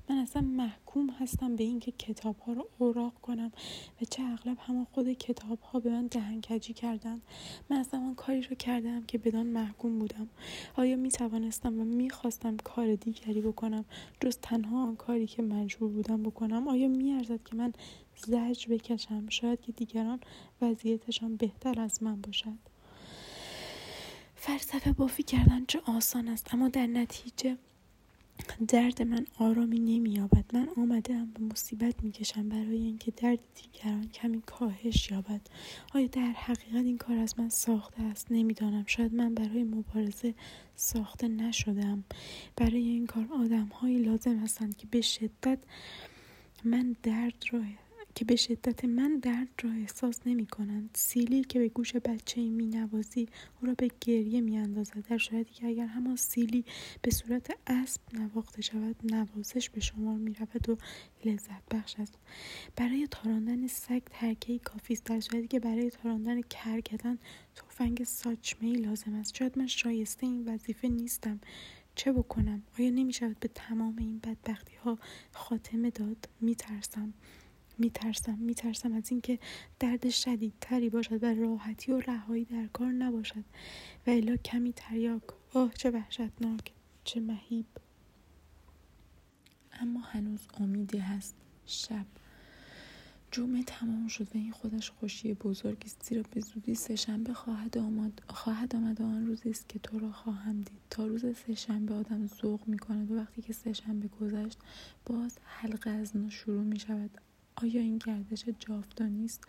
من اصلا محکوم هستم به اینکه کتاب ها رو اوراق کنم و چه اغلب همه خود کتاب ها به من دهنکجی کردن. من اصلا من کاری رو کردم که بدان محکوم بودم. آیا می توانستم و می‌خواستم کار دیگری بکنم جز تنها آن کاری که مجبور بودم بکنم؟ آیا میارزد که من زجر بکشم. شاید که دیگران وضعیتشان بهتر از من باشد. فلسفه بافی کردن چه آسان است. اما در نتیجه درد من آرامی نمییابد. من آمده به مصیبت می‌کشم. برای اینکه درد دیگران کمی کاهش یابد. آیا در حقیقت این کار از من ساخته است؟ نمی‌دانم. شاید من برای مبارزه ساخته نشدم برای این کار آدم هایی لازم هستند که به شدت من درد را که به شدت من درد را احساس نمی کنند سیلی که به گوش بچه می نوازی او را به گریه می اندازد در صورتی که اگر همان سیلی به صورت اسب نواخته شود نوازش به شما می رود و لذت بخش است. برای تاراندن سگ ترکه کافی است. در صورتی که برای تاراندن کرگدن تفنگ ساچمه لازم است. شاید من شایسته این وظیفه نیستم. چه بکنم؟ آیا نمی شود به تمام این بدبختی ها خاتمه داد؟ می ترسم میترسم میترسم از اینکه درد شدیدتری باشد و راحتی و رهایی در کار نباشد. و الا کمی تریاک. آه چه وحشتناک چه مهیب. اما هنوز امیدی هست. شب. جمعه تمام شد و این خودش خوشی بزرگی است. زیرا به زودی سهشنبه خواهد آمد. خواهد آمد آن روزی است که تو را خواهم دید. تا روز سهشنبه آدم ذوق می کند و وقتی که سهشنبه گذشت باز حلقه از نو شروع می شود آیا این گردش جاودانی است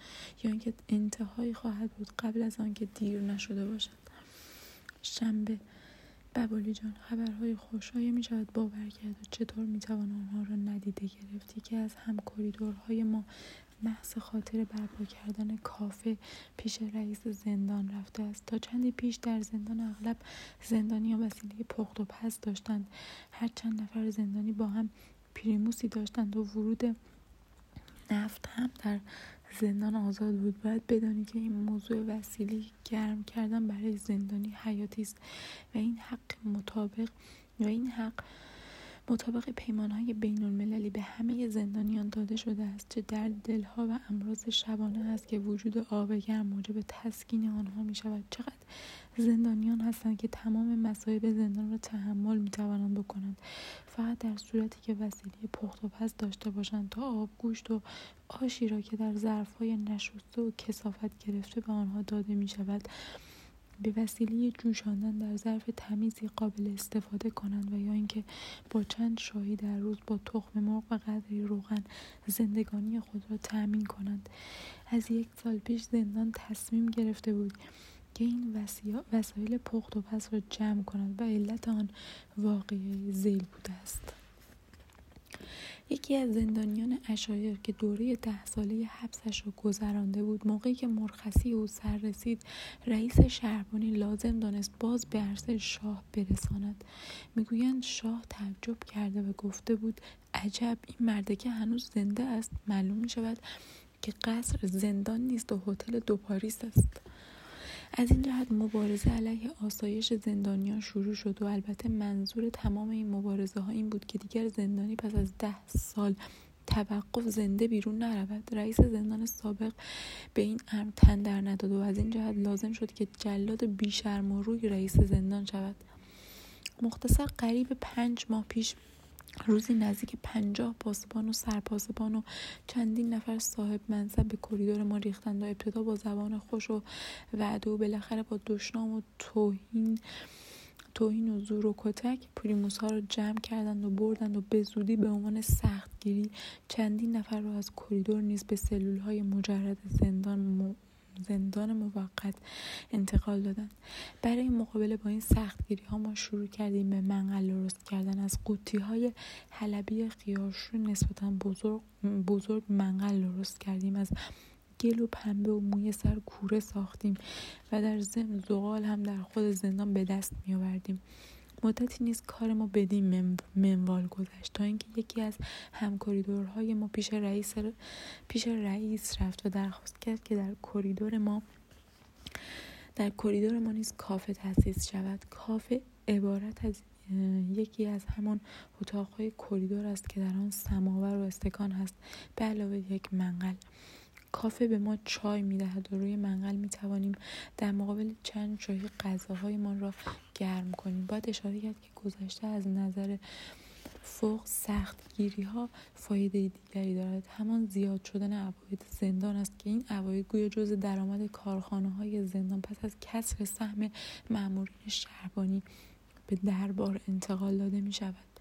یا اینکه انتهایی خواهد بود قبل از آنکه دیر نشده باشد؟ شنبه. ببالی جان خبرهای خوش آیا می شود باور کرد و چطور می توان آنها را ندیده گرفتی که از هم کریدورهای ما محض خاطر برپا کردن کافه پیش رئیس زندان رفته است. تا چندی پیش در زندان اغلب زندانی وسیله پخت و پس داشتند. هر چند نفر زندانی با هم پریموسی داشتند و ورود نفت هم در زندان آزاد بود. باید بدانی که این موضوع وسیله گرم کردن برای زندانی حیاتی است و این حق مطابق و این حق مطابق پیمانهای بین المللی به همه زندانیان داده شده است چه در دلها و امراض شبانه است که وجود آب گرم موجب تسکین آنها می شود چقدر زندانیان هستند که تمام مصائب زندان را تحمل می توانند بکنند. فقط در صورتی که وسیله پخت و پس داشته باشند تا آب گوشت و آشی را که در ظرفهای نشسته و کسافت گرفته به آنها داده می شود به وسیله جوشاندن در ظرف تمیزی قابل استفاده کنند و یا اینکه با چند شاهی در روز با تخم مرغ و قدری روغن زندگانی خود را تأمین کنند. از یک سال پیش زندان تصمیم گرفته بود که این وسایل پخت و پس را جمع کند و علت آن واقعی زیل بوده است. یکی از زندانیان اشایر که دوره ده ساله حبسش را گذرانده بود موقعی که مرخصی او سر رسید رئیس شهربانی لازم دانست باز به عرصه شاه برساند. می‌گویند شاه تعجب کرده و گفته بود عجب این مرده هنوز زنده است معلوم می شود که قصر زندان نیست و هتل دو پاریس است. از این جهت مبارزه علیه آسایش زندانیان شروع شد و البته منظور تمام این مبارزه ها این بود که دیگر زندانی پس از ده سال توقف زنده بیرون نرود. رئیس زندان سابق به این امر تن در نداد و از این جهت لازم شد که جلاد بیشرم و روی رئیس زندان شود. مختصر قریب پنج ماه پیش روزی نزدیک پنجاه پاسبان و سرپاسبان و چندین نفر صاحب منصب به کریدور ما ریختند و ابتدا با زبان خوش و وعده و بالاخره با دشنام و توهین توهین و زور و کتک پریموس ها را جمع کردند و بردند و به زودی به عنوان سختگیری چندین نفر را از کریدور نیز به سلول های مجرد زندان زندان موقت انتقال دادن. برای مقابله با این سختگیری ها ما شروع کردیم به منقل درست کردن. از قوطی های حلبی خیارشور نسبتا بزرگ, بزرگ منقل درست کردیم. از گل و پنبه و موی سر کوره ساختیم و در ضمن زغال هم در خود زندان به دست می آوردیم مدتی نیز کار ما بدین منوال گذشت تا اینکه یکی از هم‌کریدورهای ما پیش رئیس پیش رئیس رفت و درخواست کرد که در کریدور ما در کریدور ما نیز کافه تأسیس شود. کافه عبارت از یکی از همان اتاقهای کریدور است که در آن سماور و استکان هست. به علاوه یک منقل. کافه به ما چای می‌دهد و روی منقل می توانیم در مقابل چند شاهی غذاهایمان را گرم کنیم. باید اشاره کرد که گذشته از نظر فوق سخت گیری ها فایده دیگری دارد. همان زیاد شدن عواید زندان است که این عواید گویا جز درآمد کارخانه های زندان پس از کسر سهم مامورین شهربانی به دربار انتقال داده می شود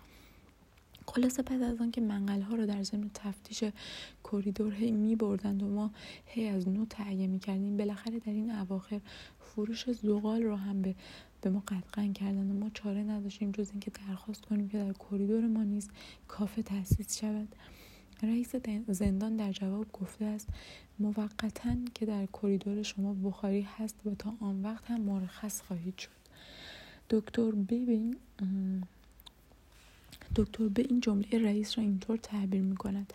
خلاصه پس از آنکه منقل ها رو در ضمن تفتیش کریدور هی می بردند و ما هی از نو تهیه می کردیم بالاخره در این اواخر فروش زغال رو هم به به ما قطع کردند و ما چاره نداشتیم جز اینکه درخواست کنیم که در کریدور ما نیز کافه تاسیس شود. رئیس زندان در جواب گفته است موقتا که در کریدور شما بخاری هست و تا آن وقت هم مرخص خواهید شد. دکتر ببین دکتر به این جمله رئیس را اینطور تعبیر می کند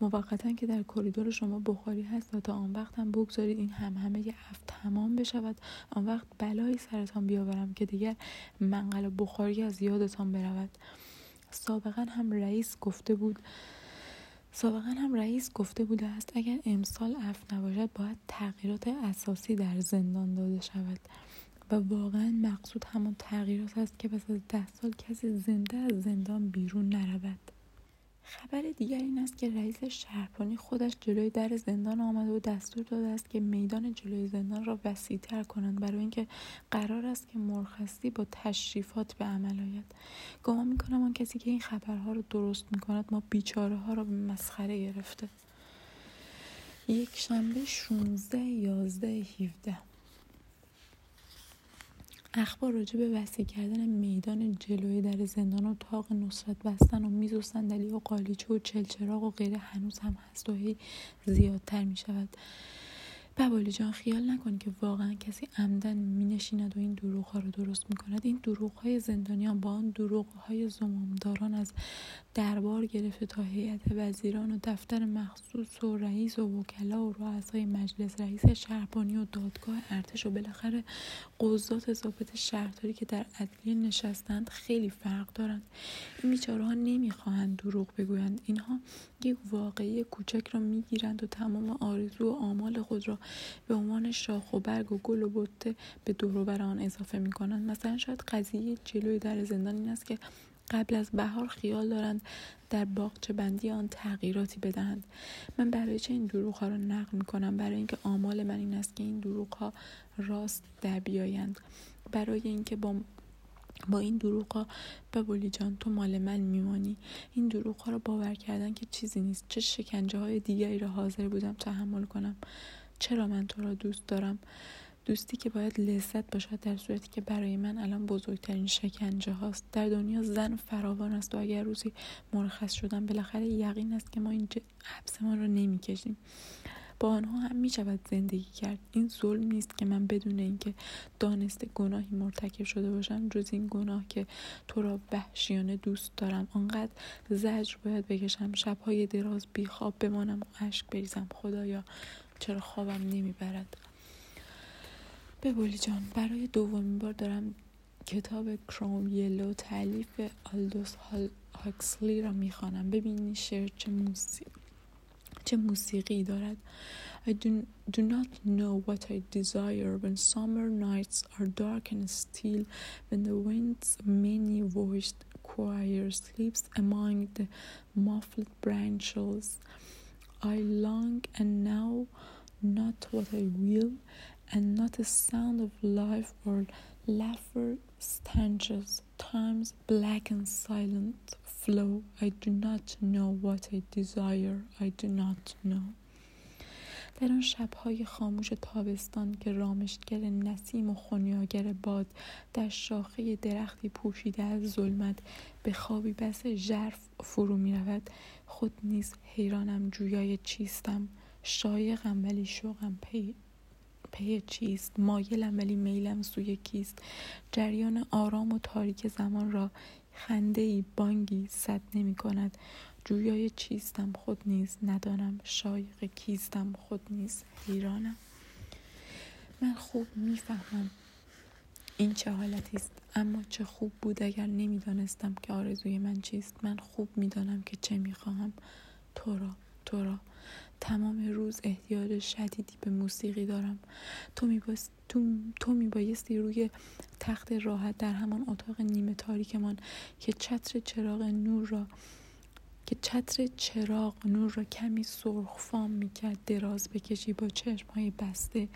موقتا که در کریدور شما بخاری هست و تا آن وقت هم بگذارید این هم همهمه عفو تمام بشود آن وقت بلایی سرتان بیاورم که دیگر منقل بخاری از یادتان برود. سابقا هم رئیس گفته بود سابقا هم رئیس گفته بوده است اگر امسال عفو نباشد باید تغییرات اساسی در زندان داده شود. و واقعا مقصود همان تغییرات است که پس از ده سال کسی زنده از زندان بیرون نرود. خبر دیگر این است که رئیس شهربانی خودش جلوی در زندان آمده و دستور داده است که میدان جلوی زندان را وسیعتر کنند برای اینکه قرار است که مرخصی با تشریفات به عمل آید. گمان می‌کنم آن کسی که این خبرها را درست می‌کند ما بیچاره ها را به مسخره گرفته. یک شنبه 16 11 17 اخبار راجع به وسیع کردن میدان جلوی در زندان و تاق نصرت بستن و میز و صندلی و قالیچه و چلچراغ و غیره هنوز هم هست و هی زیادتر می شود ببالی جان خیال نکن که واقعا کسی عمدن می نشیند و این دروغ ها رو درست می کند این دروغ های زندانیان با آن دروغ های زمامداران از دربار گرفته تا هیئت وزیران و دفتر مخصوص و رئیس و وکلا و رؤسای مجلس رئیس شهربانی و دادگاه ارتش و بالاخره قضات ضابط شهرداری که در عدلیه نشستند خیلی فرق دارند. این بیچاره ها نمی‌خواهند دروغ بگویند. اینها یک واقعی کوچک را می‌گیرند و تمام آرزو و آمال خود را به عنوان شاخ و برگ و گل و بطه به دور آن اضافه می کنند مثلا شاید قضیه جلوی در زندان این است که قبل از بهار خیال دارند در باغچه بندی آن تغییراتی بدهند. من برای چه این دروغ ها را نقل می کنم برای اینکه آمال من این است که این دروغ ها راست در بیایند. برای اینکه با با این دروغ ها بولی جان تو مال من میمانی. این دروغ ها را باور کردن که چیزی نیست. چه شکنجه های دیگری را حاضر بودم تحمل کنم. چرا من تو را دوست دارم؟ دوستی که باید لذت باشد در صورتی که برای من الان بزرگترین شکنجه هاست. در دنیا زن فراوان است و اگر روزی مرخص شدم بالاخره یقین است که ما این حبسمان را نمی‌کشیم. با آنها هم می شود زندگی کرد. این ظلم نیست که من بدون اینکه دانسته گناهی مرتکب شده باشم جز این گناه که تو را وحشیانه دوست دارم. آنقدر زجر باید بکشم. شبهای دراز بیخواب بمانم و اشک بریزم. خدایا چرا خوابم نمی‌برد ببولی جان برای دومین بار دارم کتاب کروم یلو تعلیف آلدوس هاکسلی را می‌خوانم ببینی شعر چه موسیقی چه موسیقی دارد I do, do not know what I desire when summer nights are dark and still when the wind's many voiced choir sleeps among the muffled branches I long and now not what I will and not a sound of life or laughter stanches times black and silent flow. I do not know what I desire. I do not know. در آن شبهای خاموش تابستان که رامشگر نسیم و خونیاگر باد در شاخه درختی پوشیده از ظلمت به خوابی بس ژرف فرو می رود خود نیز حیرانم جویای چیستم. شایقم ولی شوقم پی پی چیست؟ مایلم ولی میلم سوی کیست؟ جریان آرام و تاریک زمان را خنده ای بانگی سد نمی کند. جویای چیستم خود نیز ندانم. شایق کیستم خود نیز حیرانم. من خوب می‌فهمم. این چه حالتی است؟ اما چه خوب بود اگر نمی‌دانستم که آرزوی من چیست. من خوب می‌دانم که چه می‌خواهم. تو را تو را. تمام روز احتیاج شدیدی به موسیقی دارم. تو میبایستی تو, تو می روی تخت راحت در همان اتاق نیمه تاریکمان که چتر چراغ نور را که چتر چراغ نور را کمی سرخ فام می‌کرد دراز بکشی با چشم های بسته.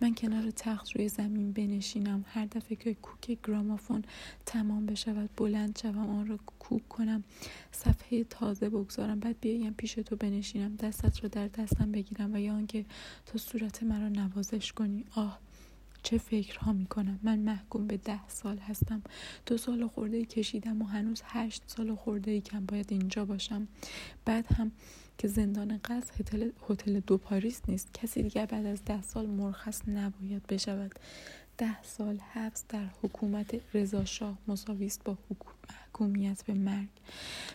من کنار تخت روی زمین بنشینم. هر دفعه که کوک گرامافون تمام بشود بلند شوم آن را کوک کنم. صفحه تازه بگذارم. بعد بیایم پیش تو بنشینم. دستت را در دستم بگیرم و یا آنکه تا صورت مرا نوازش کنی. آه! چه فکرها می‌کنم؟ من محکوم به ده سال هستم. دو سال خورده کشیدم و هنوز هشت سال خورده ای کم باید اینجا باشم. بعد هم که زندان قصر هتل, هتل دو پاریس نیست. کسی دیگر بعد از ده سال مرخص نباید بشود. ده سال حبس در حکومت رضاشاه مساوی است با محکومیت به مرگ.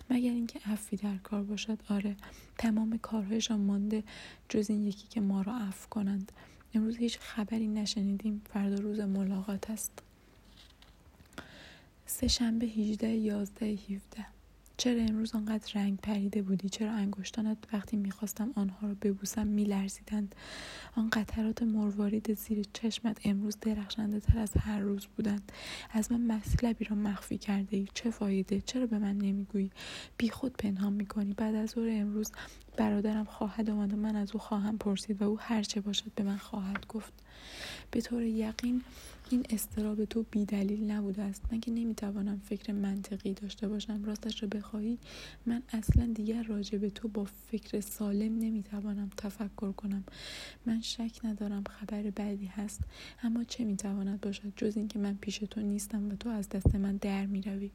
مگر اینکه عفی در کار باشد؟ آره. تمام کارهایشان مانده جز این یکی که ما را عفو کنند. امروز هیچ خبری نشنیدیم. فردا روز ملاقات است. سه شنبه 18 11 17 چرا امروز آنقدر رنگ پریده بودی؟ چرا انگشتانت وقتی می‌خواستم آنها را ببوسم میلرزیدند؟ آن قطرات مروارید زیر چشمت امروز درخشنده تر از هر روز بودند. از من مطلبی را مخفی کرده ای چه فایده؟ چرا به من نمی‌گویی؟ بیخود پنهان می‌کنی. بعد از ظهر امروز برادرم خواهد آمد و من از او خواهم پرسید و او هرچه باشد به من خواهد گفت. به طور یقین این استراب تو بیدلیل نبوده است. من که نمی‌توانم فکر منطقی داشته باشم؟ راستش را بخواهی من اصلا دیگر راجع به تو با فکر سالم نمی‌توانم تفکر کنم. من شک ندارم خبر بعدی هست اما چه می‌تواند باشد جز اینکه من پیش تو نیستم و تو از دست من در می‌روی؟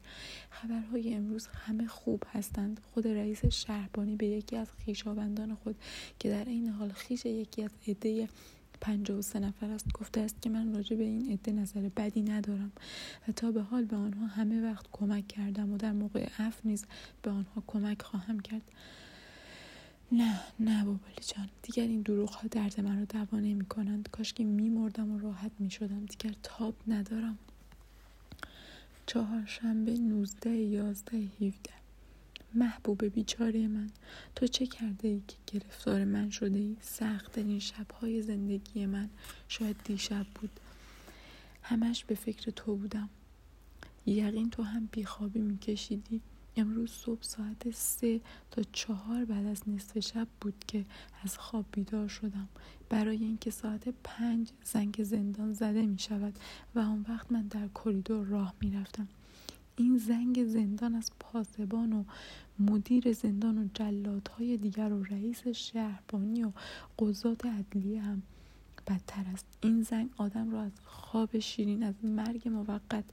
خبرهای امروز همه خوب هستند. خود رئیس شهربانی به یکی از خیشاوندان خود که در این حال خیش یکی از عده پنجاه و سه نفر است. گفته است که من راجع به این عده نظر بدی ندارم و تا به حال به آنها همه وقت کمک کردم و در موقع عفو نیز به آنها کمک خواهم کرد. نه نه بابالی جان. دیگر این دروغ ها درد من را دوا نمی کنند. کاش که می مردم و راحت می شدم. دیگر تاب ندارم. چهارشنبه نوزده یازده هیوده محبوب بیچاره من. تو چه کرده ای که گرفتار من شده ای؟ سخت این شبهای زندگی من شاید دیشب بود. همش به فکر تو بودم. یقین تو هم بیخوابی میکشیدی. امروز صبح ساعت سه تا چهار بعد از نصف شب بود که از خواب بیدار شدم. برای اینکه ساعت پنج زنگ زندان زده می شود و آن وقت من در کریدور راه می رفتم این زنگ زندان از پاسبان و مدیر زندان و جلادهای دیگر و رئیس شهربانی و قضات عدلیه هم بدتر است. این زنگ آدم را از خواب شیرین از مرگ موقت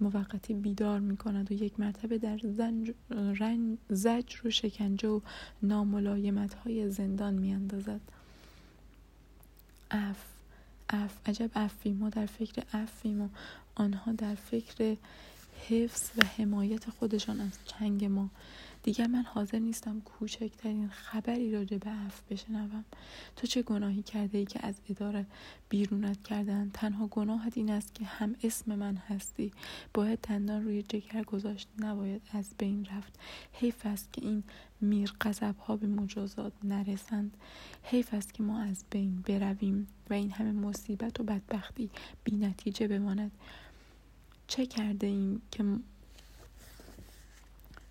موقتی بیدار می کند و یک مرتبه در زنج زجر و شکنجه و ناملایمت های زندان می اندازد اف اف عجب افی ما در فکر افیم و آنها در فکر حفظ و حمایت خودشان از چنگ ما. دیگر من حاضر نیستم کوچکترین خبری راجع به عفو بشنوم. تو چه گناهی کرده ای که از اداره بیرونت کردن تنها گناهت این است که هم اسم من هستی. باید دندان روی جگر گذاشت. نباید از بین رفت. حیف است که این میر قذب ها به مجازات نرسند. حیف است که ما از بین برویم و این همه مصیبت و بدبختی بی نتیجه بماند. چه کرده ایم که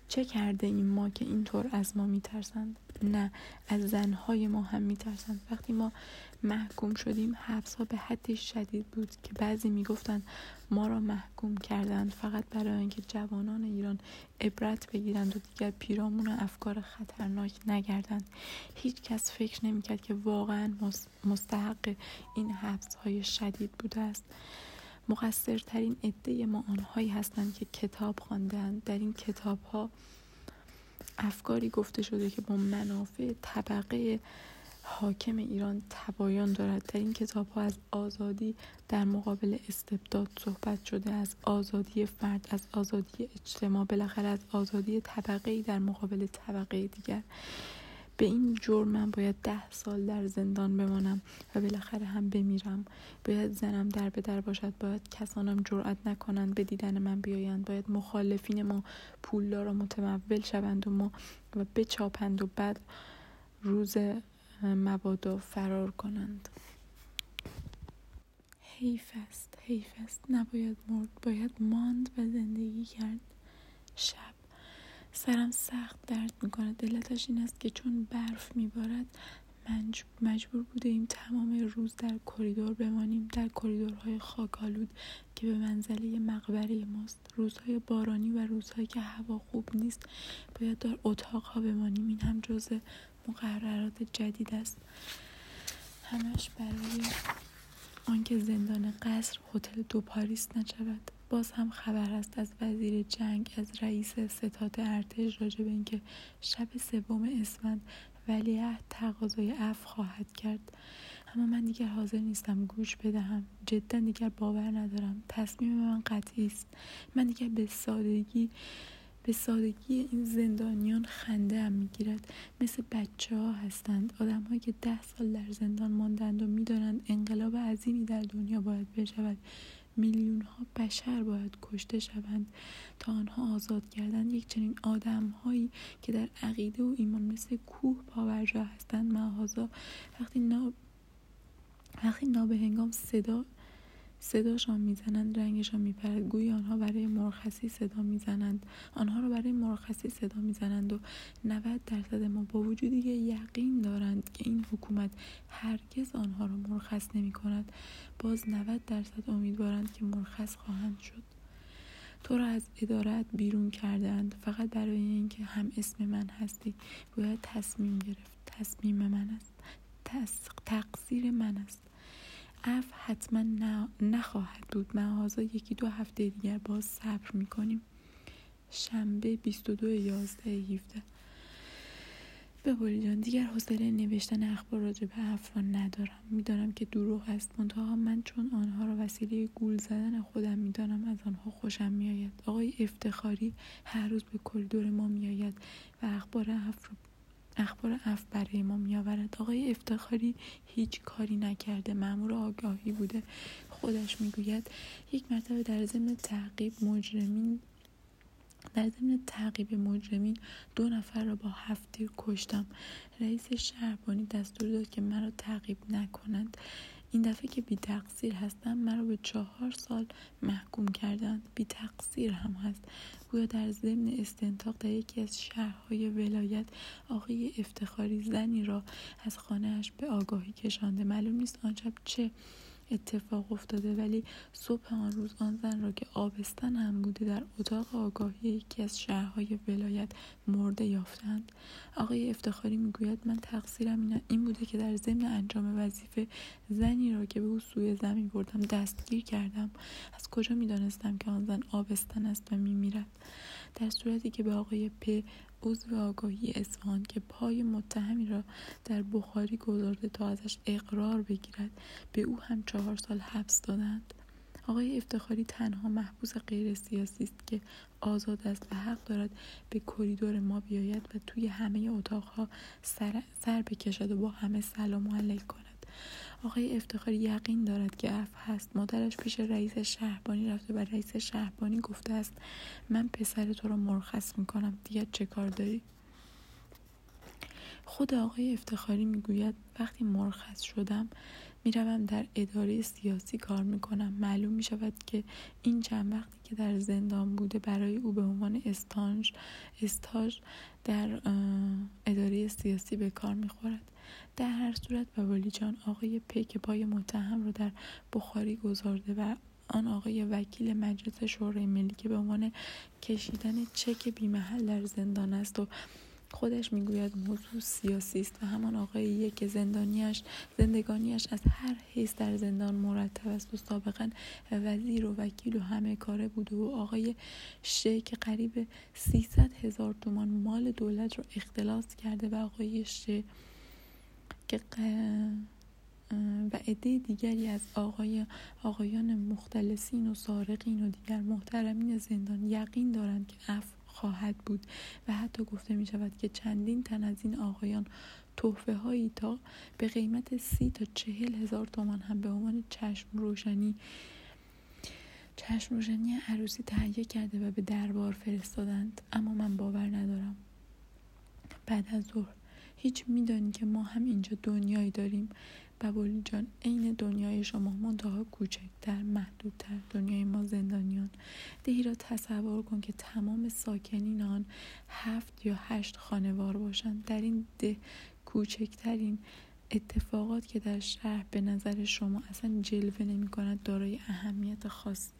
چه کرده ایم ما که اینطور از ما میترسند؟ نه از زنهای ما هم میترسند. وقتی ما محکوم شدیم حبس ها به حدی شدید بود که بعضی می‌گفتند ما را محکوم کردند فقط برای اینکه جوانان ایران عبرت بگیرند و دیگر پیرامون افکار خطرناک نگردند. هیچ کس فکر نمی‌کرد که واقعا مستحق این حبس های شدید بوده است. مقصرترین عده ما آنهایی هستند که کتاب خواندند در این کتاب ها افکاری گفته شده که با منافع طبقه حاکم ایران تبایان دارد. در این کتاب ها از آزادی در مقابل استبداد صحبت شده از آزادی فرد از آزادی اجتماع بالاخره از آزادی طبقه در مقابل طبقه دیگر. به این جرم من باید ده سال در زندان بمانم و بالاخره هم بمیرم. باید زنم در به در باشد باید کسانم جرأت نکنند به دیدن من بیایند. باید مخالفین ما و متمول شوند و ما و بچاپند و بعد روز مبادا فرار کنند. حیف است حیف است. نباید مرد باید ماند و زندگی کرد. شب. سرم سخت درد می‌کنه. علتش این است که چون برف میبارد مجبور بوده ایم تمام روز در کریدور بمانیم در کریدورهای خاک‌آلود که به منزله مقبره ماست. روزهای بارانی و روزهایی که هوا خوب نیست باید در اتاقها بمانیم. این هم جزو مقررات جدید است. همش برای آنکه زندان قصر Hôtel de Paris نشود. باز هم خبر است از وزیر جنگ از رئیس ستاد ارتش راجع به اینکه شب سوم اسفند ولیعهد تقاضای اف خواهد کرد. اما من دیگر حاضر نیستم گوش بدهم. جدا دیگر باور ندارم. تصمیم من قطعی است. من دیگر به سادگی به سادگی این زندانیان خنده هم می‌گیرد. مثل بچه ها هستند. آدم که ده سال در زندان ماندند و می‌دانند انقلاب عظیمی در دنیا باید بشود. میلیون ها بشر باید کشته شوند تا آنها آزاد کردن یک چنین آدم هایی که در عقیده و ایمان مثل کوه پاورجا هستند. معاذا وقتی نا وقتی نابهنگام صدا صداشان می‌زنند رنگشان میپرد گویی آنها برای مرخصی صدا می‌زنند. آنها را برای مرخصی صدا می‌زنند و 90 درصد ما با وجودی که یقین دارند که این حکومت هرگز آنها را مرخص نمی کند باز 90 درصد امیدوارند که مرخص خواهند شد. تو را از ادارت بیرون کردند فقط برای اینکه هم اسم من هستی. باید تصمیم گرفت. تصمیم من است. تقصیر من است. اف حتما نخواهد بود. مغازه یکی دو هفته دیگر باز صبر می‌کنیم. شنبه 22 11 17 ببولی جان. دیگر حوصله نوشتن اخبار راجع به افران ندارم. می‌دانم که دروغ است. منتها من چون آنها را وسیله گول زدن خودم می‌دانم از آنها خوشم میآید. آقای افتخاری هر روز به کریدور ما میآید و اخبار اخبار اف برای ما میآورد. آقای افتخاری هیچ کاری نکرده. مأمور آگاهی بوده. خودش می‌گوید یک مرتبه در ضمن تعقیب مجرمین در ضمن تعقیب مجرمین دو نفر را با هفته کشتم. رئیس شهربانی دستور داد که مرا تعقیب نکنند. این دفعه که بی تقصیر هستم مرا به چهار سال محکوم کردند. بی تقصیر هم هست. گویا در ضمن استنتاق در یکی از شهرهای ولایت آقای افتخاری زنی را از خانهاش به آگاهی کشانده. معلوم نیست آن چه اتفاق افتاده ولی صبح آن روز آن زن را که آبستن هم بوده در اتاق آگاهی یکی از شهرهای ولایت مرده یافتند. آقای افتخاری می‌گوید من تقصیرم این بوده که در ضمن انجام وظیفه زنی را که به او سوی زمین بردم دستگیر کردم. از کجا می‌دانستم که آن زن آبستن است و میمیرد؟ در صورتی که به آقای پ عضو آگاهی اصفهان که پای متهمی را در بخاری گذارده تا ازش اقرار بگیرد به او هم چهار سال حبس دادند. آقای افتخاری تنها محبوس غیر سیاسی است که آزاد است و حق دارد به کریدور ما بیاید و توی همه اتاقها سر, سر بکشد و با همه سلام و علیک کند آقای افتخاری یقین دارد که اف هست. مادرش پیش رئیس شهربانی رفته و رئیس شهربانی گفته است من پسر تو را مرخص می‌کنم. دیگر چه کار داری؟ خود آقای افتخاری می‌گوید وقتی مرخص شدم می‌روم در اداره سیاسی کار می‌کنم. معلوم می‌شود که این چند وقتی که در زندان بوده برای او به عنوان استانج استاژ در اداره سیاسی به کار می‌خورد. در هر صورت بوالی جان آقای پی که پای متهم رو در بخاری گذارده و آن آقای وکیل مجلس شورای ملی که به عنوان کشیدن چک بیمحل در زندان است و خودش می‌گوید موضوع سیاسی است و همان آقای که زندانیش زندگانیش از هر حیث در زندان مرتب است و سابقا وزیر و وکیل و همه کاره بوده و آقای شه که قریب 300 هزار تومان مال دولت رو اختلاس کرده و آقای شه که و عده دیگری از آقای آقایان مختلسین و سارقین و دیگر محترمین زندان یقین دارند که اف خواهد بود و حتی گفته می شود که چندین تن از این آقایان توفه هایی تا به قیمت سی تا چهل هزار تومان هم به عنوان چشم روشنی چشم روشنی عروسی تهیه کرده و به دربار فرستادند. اما من باور ندارم. بعد از ظهر هیچ میدانی که ما هم اینجا دنیایی داریم. ببولی جان عین دنیای شما منتها کوچکتر محدودتر. دنیای ما زندانیان. دهی را تصور کن که تمام ساکنین آن هفت یا هشت خانوار باشند. در این ده کوچکترین اتفاقات که در شهر به نظر شما اصلا جلوه نمی کند دارای اهمیت خاصی.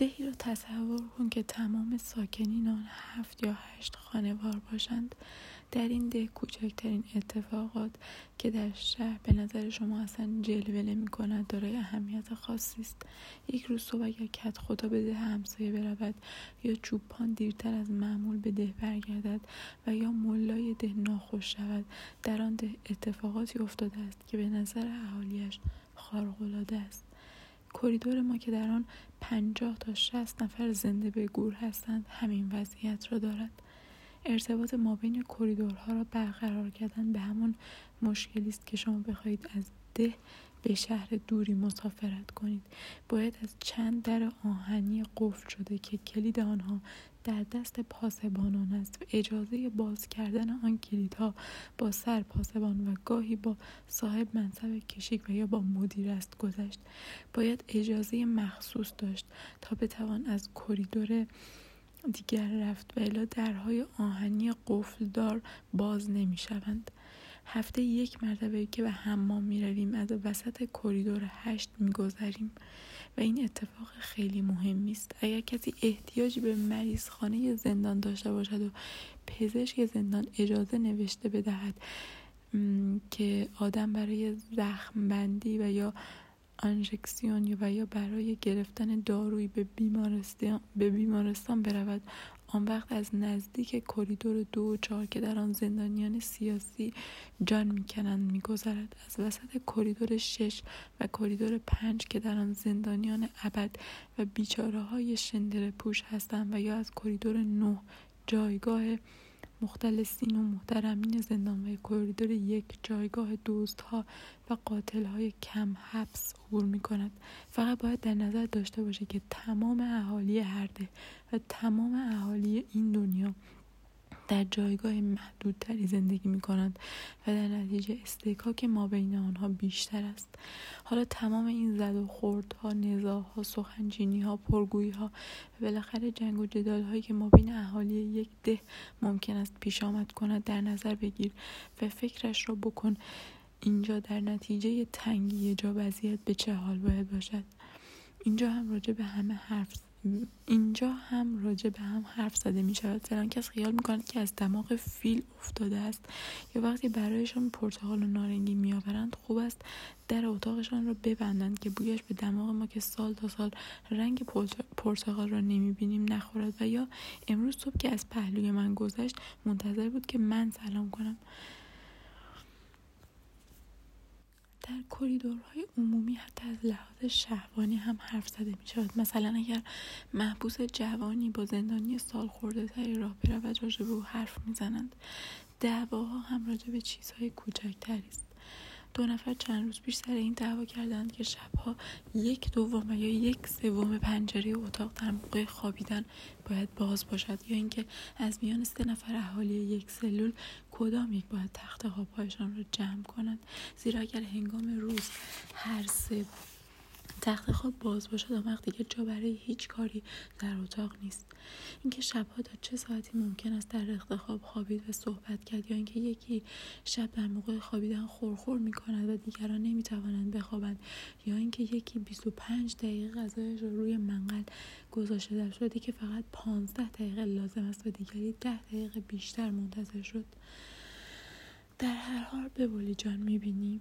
دهی را تصور کن که تمام ساکنین آن هفت یا هشت خانوار باشند. در این ده کوچکترین اتفاقات که در شهر به نظر شما اصلا جلوه نمی کند دارای اهمیت خاصی است. یک روز صبح اگر کت خدا به ده همسایه برود یا چوبان دیرتر از معمول به ده برگردد و یا ملای ده ناخوش شود در آن ده اتفاقاتی افتاده است که به نظر اهالیش خارق‌العاده است. کریدور ما که در آن پنجاه تا شست نفر زنده به گور هستند همین وضعیت را دارد. ارتباط ما بین کریدورها را برقرار کردن به همون مشکلی است که شما بخواهید از ده به شهر دوری مسافرت کنید. باید از چند در آهنی قفل شده که کلید آنها در دست پاسبانان است و اجازه باز کردن آن کلیدها با سر پاسبان و گاهی با صاحب منصب کشیک و یا با مدیر است گذشت باید اجازه مخصوص داشت تا بتوان از کریدور دیگر رفت و الا درهای آهنی دار باز نمی شوند. هفته یک مرتبه که به حمام می رویم از وسط کریدور هشت می گذاریم این اتفاق خیلی مهمی است اگر کسی احتیاجی به مریض خانه زندان داشته باشد و پزشک زندان اجازه نوشته بدهد که آدم برای زخم بندی و یا آنژکسیون و یا برای گرفتن دارویی به بیمارستان, به بیمارستان برود آن وقت از نزدیک کریدور دو و چهار که در آن زندانیان سیاسی جان می‌کنند میگذرد. از وسط کریدور شش و کریدور پنج که در آن زندانیان ابد و بیچاره های شندر پوش هستند و یا از کریدور نه جایگاه مختلسین و محترمین زندان و کریدور یک جایگاه ها و قاتل های کم حبس عبور می کند فقط باید در نظر داشته باشه که تمام اهالی هرده و تمام اهالی این دنیا در جایگاه محدودتری زندگی می کنند و در نتیجه استکاک ما بین آنها بیشتر است. حالا تمام این زد و خوردها نزاها سخنجینی ها پرگویی ها و بالاخره جنگ و جدال هایی که ما بین اهالی یک ده ممکن است پیش آمد کند در نظر بگیر و فکرش را بکن. اینجا در نتیجه تنگی جا وضعیت به چه حال باید باشد؟ اینجا هم راجع به همه حرف اینجا هم راجع به هم حرف زده می شود فلان خیال می کند که از دماغ فیل افتاده است. یا وقتی برایشان پرتقال و نارنگی می آورند خوب است در اتاقشان را ببندند که بویش به دماغ ما که سال تا سال رنگ پرتقال را نمی بینیم نخورد. و یا امروز صبح که از پهلوی من گذشت منتظر بود که من سلام کنم. در کریدورهای عمومی حتی از لحاظ شهوانی هم حرف زده می شود مثلا اگر محبوس جوانی با زندانی سال خورده تری راه برود راجع به او حرف می‌زنند دعواها هم راجع به چیزهای کوچکتری است. دو نفر چند روز پیش سر این دعوا کردند که شبها یک دوم یا یک سوم پنجره اتاق در موقع خوابیدن باید باز باشد یا اینکه از میان سه نفر اهالی یک سلول کدام یک باید تخت خوابهایشان را جمع کنند. زیرا اگر هنگام روز هر سه تخت خواب باز باشد آن وقت دیگه جا برای هیچ کاری در اتاق نیست. اینکه شبها تا چه ساعتی ممکن است در رخت خواب خوابید و صحبت کرد یا اینکه یکی شب در موقع خوابیدن خورخور می کند و دیگران نمی توانند بخوابند یا اینکه یکی 25 دقیقه غذایش رو روی منقل گذاشته در شده که فقط 15 دقیقه لازم است و دیگری 10 دقیقه بیشتر منتظر شد. در هر حال به جان می‌بینی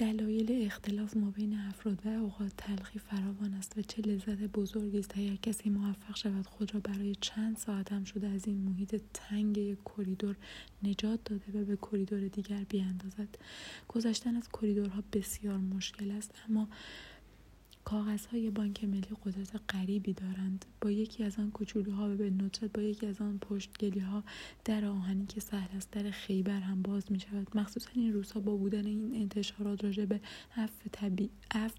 دلایل اختلاف ما بین افراد و اوقات تلخی فراوان است و چه لذت بزرگی است اگر کسی موفق شود خود را برای چند ساعت هم شده از این محیط تنگ یک کریدور نجات داده و به کریدور دیگر بیاندازد. گذشتن از کریدورها بسیار مشکل است اما کاغذهای بانک ملی قدرت غریبی دارند. با یکی از آن کوچولوها و به ندرت با یکی از آن پشتگلی ها در آهنی که سهل است در خیبر هم باز می شود مخصوصا این روزها با بودن این انتشارات راجع به عفو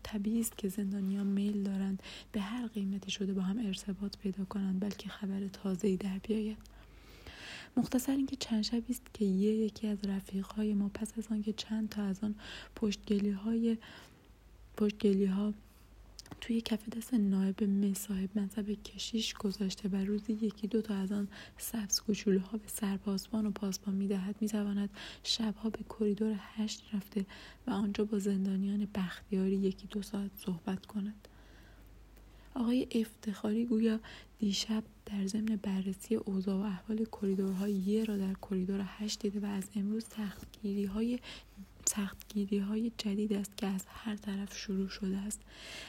طبیعی است که زندانیان میل دارند به هر قیمتی شده با هم ارتباط پیدا کنند بلکه خبر تازه‌ای در بیاید. مختصر اینکه چند شبی است که یه یکی از رفیقهای ما پس از آنکه چند تا از آن پشتگلی های پشتگلی ها توی کف دست نایب مصاحب منصب کشیش گذاشته و روزی یکی دو تا از آن سبز کوچولوها به سرپاسبان و پاسبان می‌دهد می‌تواند شبها به کریدور هشت رفته و آنجا با زندانیان بختیاری یکی دو ساعت صحبت کند. آقای افتخاری گویا دیشب در ضمن بررسی اوضاع و احوال کریدورهای یه را در کریدور هشت دیده و از امروز سختگیری های سختگیری های جدید است که از هر طرف شروع شده است.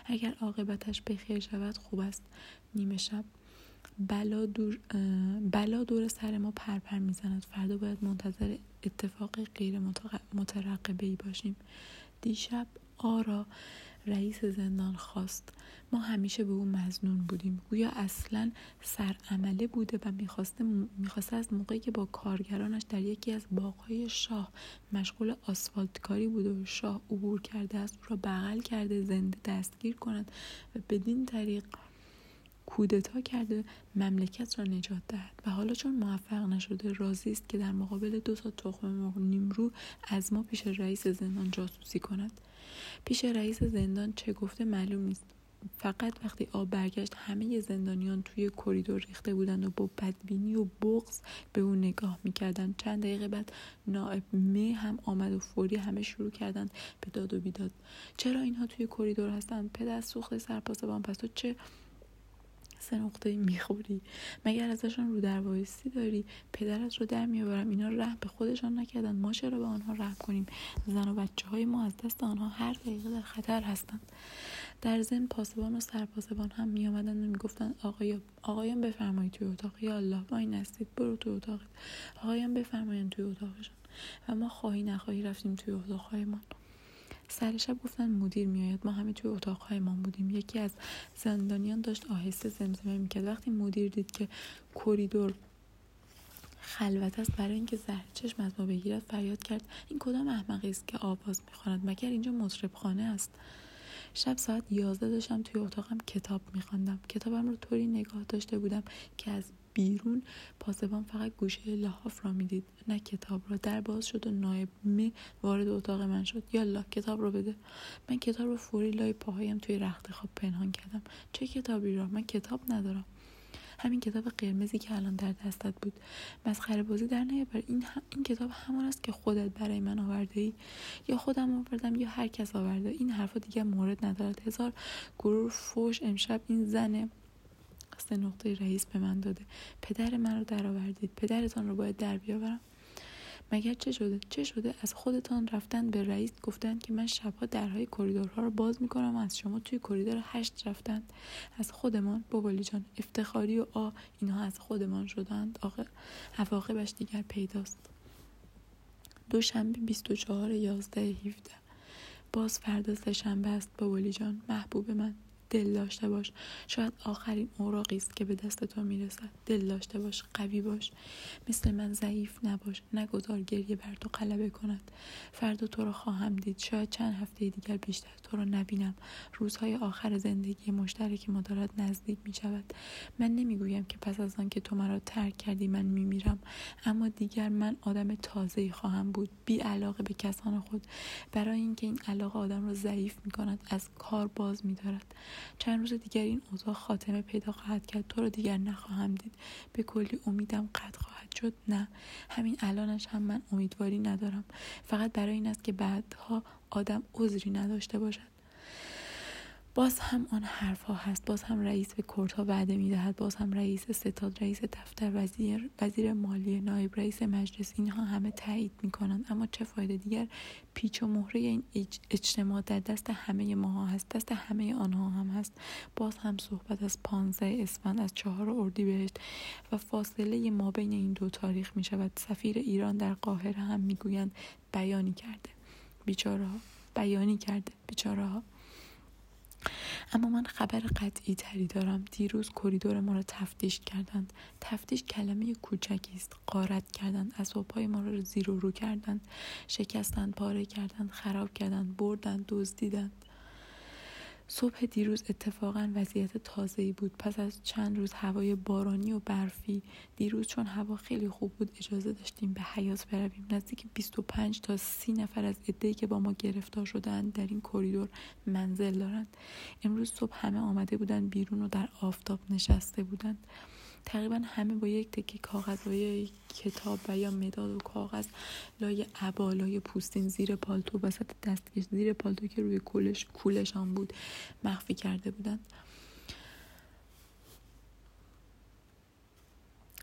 اگر عاقبتش بخیر شود خوب است. نیمه شب. بلا دور, بلا دور سر ما پرپر می‌زند. فردا باید منتظر اتفاق غیر مترقبه ای باشیم. دیشب آرا رئیس زندان خواست. ما همیشه به او مزنون بودیم. گویا اصلا سرعمله بوده و می‌خواسته می‌خواسته از موقعی که با کارگرانش در یکی از باغهای شاه مشغول آسفالت کاری بوده و شاه عبور کرده است او را بغل کرده زنده دستگیر کند و بدین طریق کودتا کرده مملکت را نجات دهد. و حالا چون موفق نشده راضی است که در مقابل دو تا تخم مرغ نیمرو از ما پیش رئیس زندان جاسوسی کند. پیش رئیس زندان چه گفته معلوم نیست. فقط وقتی آب برگشت همه زندانیان توی کریدور ریخته بودند و با بدبینی و بغض به او نگاه می‌کردند. چند دقیقه بعد نائب می هم آمد و فوری همه شروع کردند به داد و بیداد. چرا اینها توی کریدور هستند؟ پدر سوخته سرپاسبان پس تو چه سه نقطه می‌خوری. مگر ازشان رو در وایسی داری؟ پدرت رو در میآورم. اینا رحم به خودشان نکردن. ما چرا به آنها رحم کنیم؟ زن و بچه های ما از دست آنها هر دقیقه در خطر هستند. در ضمن پاسبان و سرپاسبان هم می آمدند و می‌گفتند آقایان آقایان بفرمایید توی اتاق. یا الله این هستید برو توی اتاقت. آقایان بفرمایید توی اتاقشان. و ما خواهی نخواهی رفتیم توی اتاقهایمان. سر شب گفتن مدیر میآید. ما همه توی اتاقهایمان بودیم. یکی از زندانیان داشت آهسته زمزمه می‌کرد. وقتی مدیر دید که کریدور خلوت است برای اینکه زهر چشم از ما بگیرد فریاد کرد این کدام احمقی است که آواز می‌خواند؟ مگر اینجا مطرب خانه است؟ شب ساعت یازده داشتم توی اتاقم کتاب میخواندم. کتابم رو طوری نگاه داشته بودم که از بیرون پاسبان فقط گوشه لحاف را می‌دید نه کتاب را. در باز شد و نایب وارد اتاق من شد. یالا کتاب رو بده. من کتاب رو فوری لای پاهایم توی رخت خواب پنهان کردم. چه کتابی را؟ من کتاب ندارم. همین کتاب قرمزی که الان در دستت بود. مسخره بازی در نیاور این, این کتاب همان است که خودت برای من آورده ای یا خودم آوردم یا هر کس آورده. این حرفا دیگه مورد ندارد. هزار گرور فوش امشب این زن سه نقطه رئیس به من داده. پدر من رو درآوردید. پدرتان رو باید در بیاورم. مگر چه شده؟ چه شده؟ از خودتان رفتن به رئیس گفتند که من شبها درهای کریدورها رو باز می‌کنم و از شما توی کریدور هشت رفتند. از خودمان؟ بابالی جان افتخاری و آ اینها از خودمان شدند. عواقبش دیگر پیداست. دوشنبه 24 11 17 باز فردا سه شنبه است بابالی جان. محبوب من. دل داشته باش. شاید آخرین اوراقی است که به دست تو می‌رسد. دل داشته باش قوی باش. مثل من ضعیف نباش. نگذار گریه بر تو غلبه کند. فردا تو را خواهم دید. شاید چند هفته دیگر بیشتر تو را نبینم. روزهای آخر زندگی مشترک ما دارد نزدیک می شود من نمی‌گویم که پس از آن که تو مرا ترک کردی من میمیرم. اما دیگر من آدم تازه‌ای خواهم بود. بی علاقه به کسان خود. برای اینکه این علاقه آدم را ضعیف می کند از کار باز می دارد چند روز دیگر این اوضاع خاتمه پیدا خواهد کرد. تو رو دیگر نخواهم دید. به کلی امیدم قطع خواهد شد. نه. همین الانش هم من امیدواری ندارم. فقط برای این است که بعدها آدم عذری نداشته باشد. باز هم آن حرف ها هست. باز هم رئیس به ها وعده می‌دهد. باز هم رئیس ستاد رئیس دفتر وزیر وزیر مالی نایب رئیس مجلس اینها همه تایید کنند اما چه فایده دیگر؟ پیچ و مهره این اجتماع در دست همه ما هست. دست همه آنها هم هست. باز هم صحبت از پانزده اسفند از چهار اردیبهشت و فاصله ما بین این دو تاریخ می شود سفیر ایران در قاهره هم می‌گویند بیانی کرده. بیچاره ها بیانی کرده. بیچاره ها اما من خبر قطعی تری دارم. دیروز کریدور ما را تفتیش کردند. تفتیش کلمه کوچکی است. قارت کردند. اسبابهای ما را زیر و رو کردند. شکستند پاره کردند خراب کردند بردند دزدیدند. صبح دیروز اتفاقا وضعیت تازه‌ای بود. پس از چند روز هوای بارانی و برفی دیروز چون هوا خیلی خوب بود اجازه داشتیم به حیات برویم. نزدیک 25 تا 30 نفر از عده‌ای که با ما گرفتار شدند در این کریدور منزل دارند. امروز صبح همه آمده بودند بیرون و در آفتاب نشسته بودند. تقریبا همه با یک تکی کاغذ و یک کتاب و یا مداد و کاغذ لای عبا لای پوستین زیر پالتو وسط دستکش زیر پالتو که روی کولش کولشان بود مخفی کرده بودند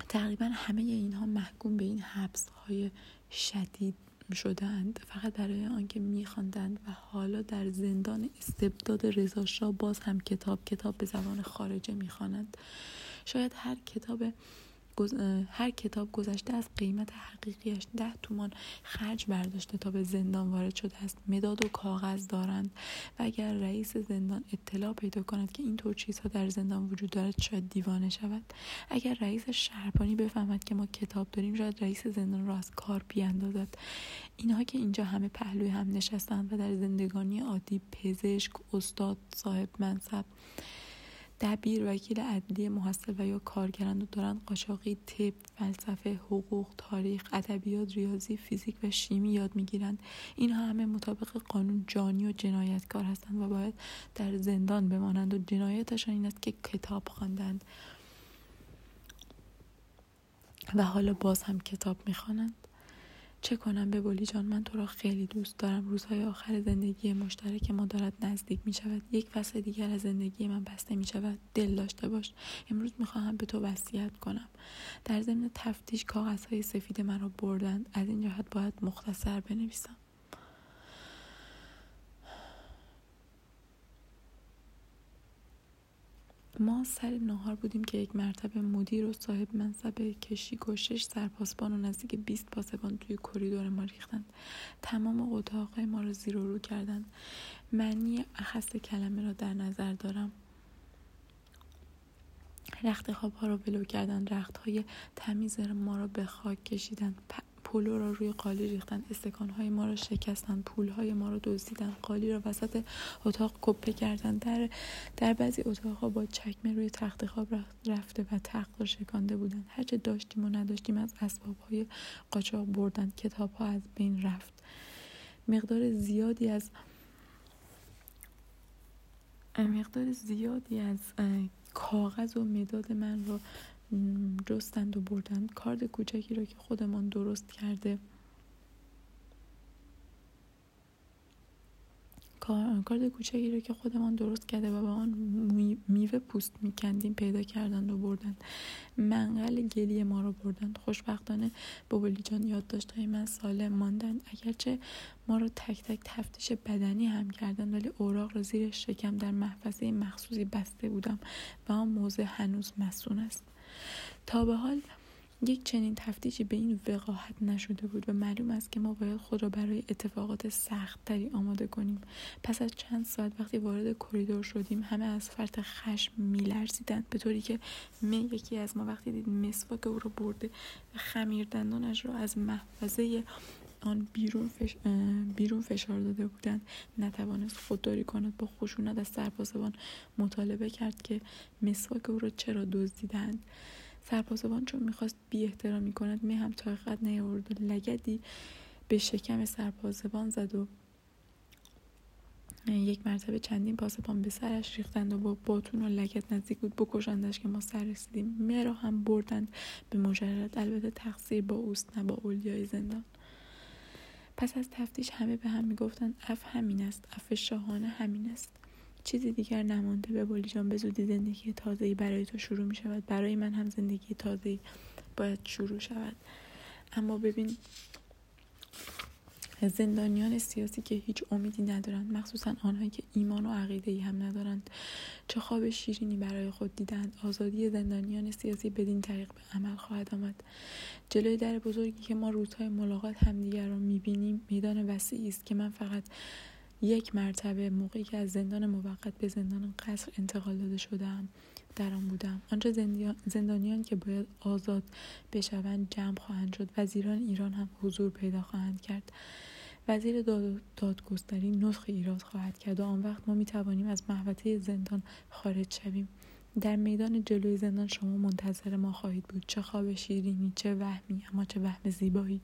تقریبا همه اینها محکوم به این حبس های شدید شدند فقط برای آنکه میخواندند و حالا در زندان استبداد رضا باز هم کتاب کتاب به زبان خارجه می‌خوانند. شاید هر کتاب هر کتاب گذشته از قیمت حقیقیش ده تومان خرج برداشته تا به زندان وارد شده است. مداد و کاغذ دارند. و اگر رئیس زندان اطلاع پیدا کند که اینطور چیزها در زندان وجود دارد شاید دیوانه شود. اگر رئیس شهربانی بفهمد که ما کتاب داریم شاید رئیس زندان را از کار بیاندازد. اینها که اینجا همه پهلوی هم نشستند و در زندگانی عادی پزشک استاد صاحب منصب دبیر وکیل عدلی محصل و یا کارگران دارند قاچاقی طب فلسفه حقوق تاریخ ادبیات ریاضی فیزیک و شیمی یاد می‌گیرند. اینها همه مطابق قانون جانی و جنایتکار هستند و باید در زندان بمانند و جنایتشان این است که کتاب خواندند. و حالا باز هم کتاب می‌خوانند. چه کنم به بولی جان؟ من تو را خیلی دوست دارم. روزهای آخر زندگی مشترک ما دارد نزدیک می شود یک فصل دیگر از زندگی من بسته می شود دل داشته باش. امروز می خواهم به تو وصیت کنم. در ضمن تفتیش کاغذهای سفید مرا بردند. از این جهت باید مختصر بنویسم. ما سر نهار بودیم که یک مرتبه مدیر و صاحب منصب کشیک و شش سرپاسبان و نزدیک 20 پاسبان توی کریدور ما ریختند. تمام اتاقهای ما را زیر و رو کردند. معنی اخص کلمه را در نظر دارم. رخت خواب ها را بلو کردند. رخت های تمیز ما را به خاک کشیدند. پولو را روی قالی ریختند های ما را شکستند های ما را دزدیدند قالی را وسط اتاق کپه کردند در در بعضی اتاقها با چکمه روی تخت خواب رفته و تخت را شکانده بودند هرچه داشتیم و نداشتیم از های قاچاق بردند کتاب ها از بین رفت. مقدار زیادی از مقدار زیادی از کاغذ و مداد من را جستند و بردند. کارد کوچکی را که خودمان درست کرده. کارد کوچکی رو که خودمان درست کرده و با آن میوه پوست میکندیم پیدا کردند و بردند. منقل گلی ما رو بردند. خوشبختانه بابلی جان یاد های من سالم ماندند. اگرچه ما رو تک تک تفتیش بدنی هم کردند ولی اوراق را زیر شکم در محفظه مخصوصی بسته بودم و آن موضع هنوز مسون است. تا به حال یک چنین تفتیشی به این وقاحت نشده بود و معلوم است که ما باید خود را برای اتفاقات سختتری آماده کنیم. پس از چند ساعت وقتی وارد کریدور شدیم همه از فرط خشم میلرزیدند به طوری که می یکی از ما وقتی دید مسواک او را برده و خمیر دندانش را از محفظه آن بیرون, بیرون فشار داده بودند. نتوانست خودداری کند. با خشونت از سرپاسبان مطالبه کرد که مسواک او را چرا دزدیدند. سرپاسبان چون می‌خواست بی احترامی کند می هم طاقت نیاورد و لگدی به شکم سرپاسبان زد و یک مرتبه چندین پاسبان به سرش ریختند و با باتون و لگد نزدیک بود. بکشندش که ما سر رسیدیم. مرا هم بردند به مجرد. البته تقصیر با اوست نه با اولیای زندان. پس از تفتیش همه به هم می‌گفتند عفو همین است عفو شاهانه همین است. چیزی دیگر نمانده به بولی جان به زودی زندگی تازه‌ای برای تو شروع می شود برای من هم زندگی تازه‌ای باید شروع شود. اما ببین زندانیان سیاسی که هیچ امیدی ندارند مخصوصا آنهایی که ایمان و عقیده ای هم ندارند چه خواب شیرینی برای خود دیدند. آزادی زندانیان سیاسی بدین طریق به عمل خواهد آمد. جلوی در بزرگی که ما روزهای ملاقات همدیگر را می‌بینیم میدان وسیعی است که من فقط یک مرتبه موقعی که از زندان موقت به زندان قصر انتقال داده شدم در آن بودم. آنجا زندانیان که باید آزاد بشوند جمع خواهند شد وزیران ایران هم حضور پیدا خواهند کرد. وزیر دادگستری نسخ ایراد خواهد کرد و آن وقت ما می توانیم از محوطه زندان خارج شویم. در میدان جلوی زندان شما منتظر ما خواهید بود. چه خواب شیرینی چه وهمی اما چه وهم زیبایی.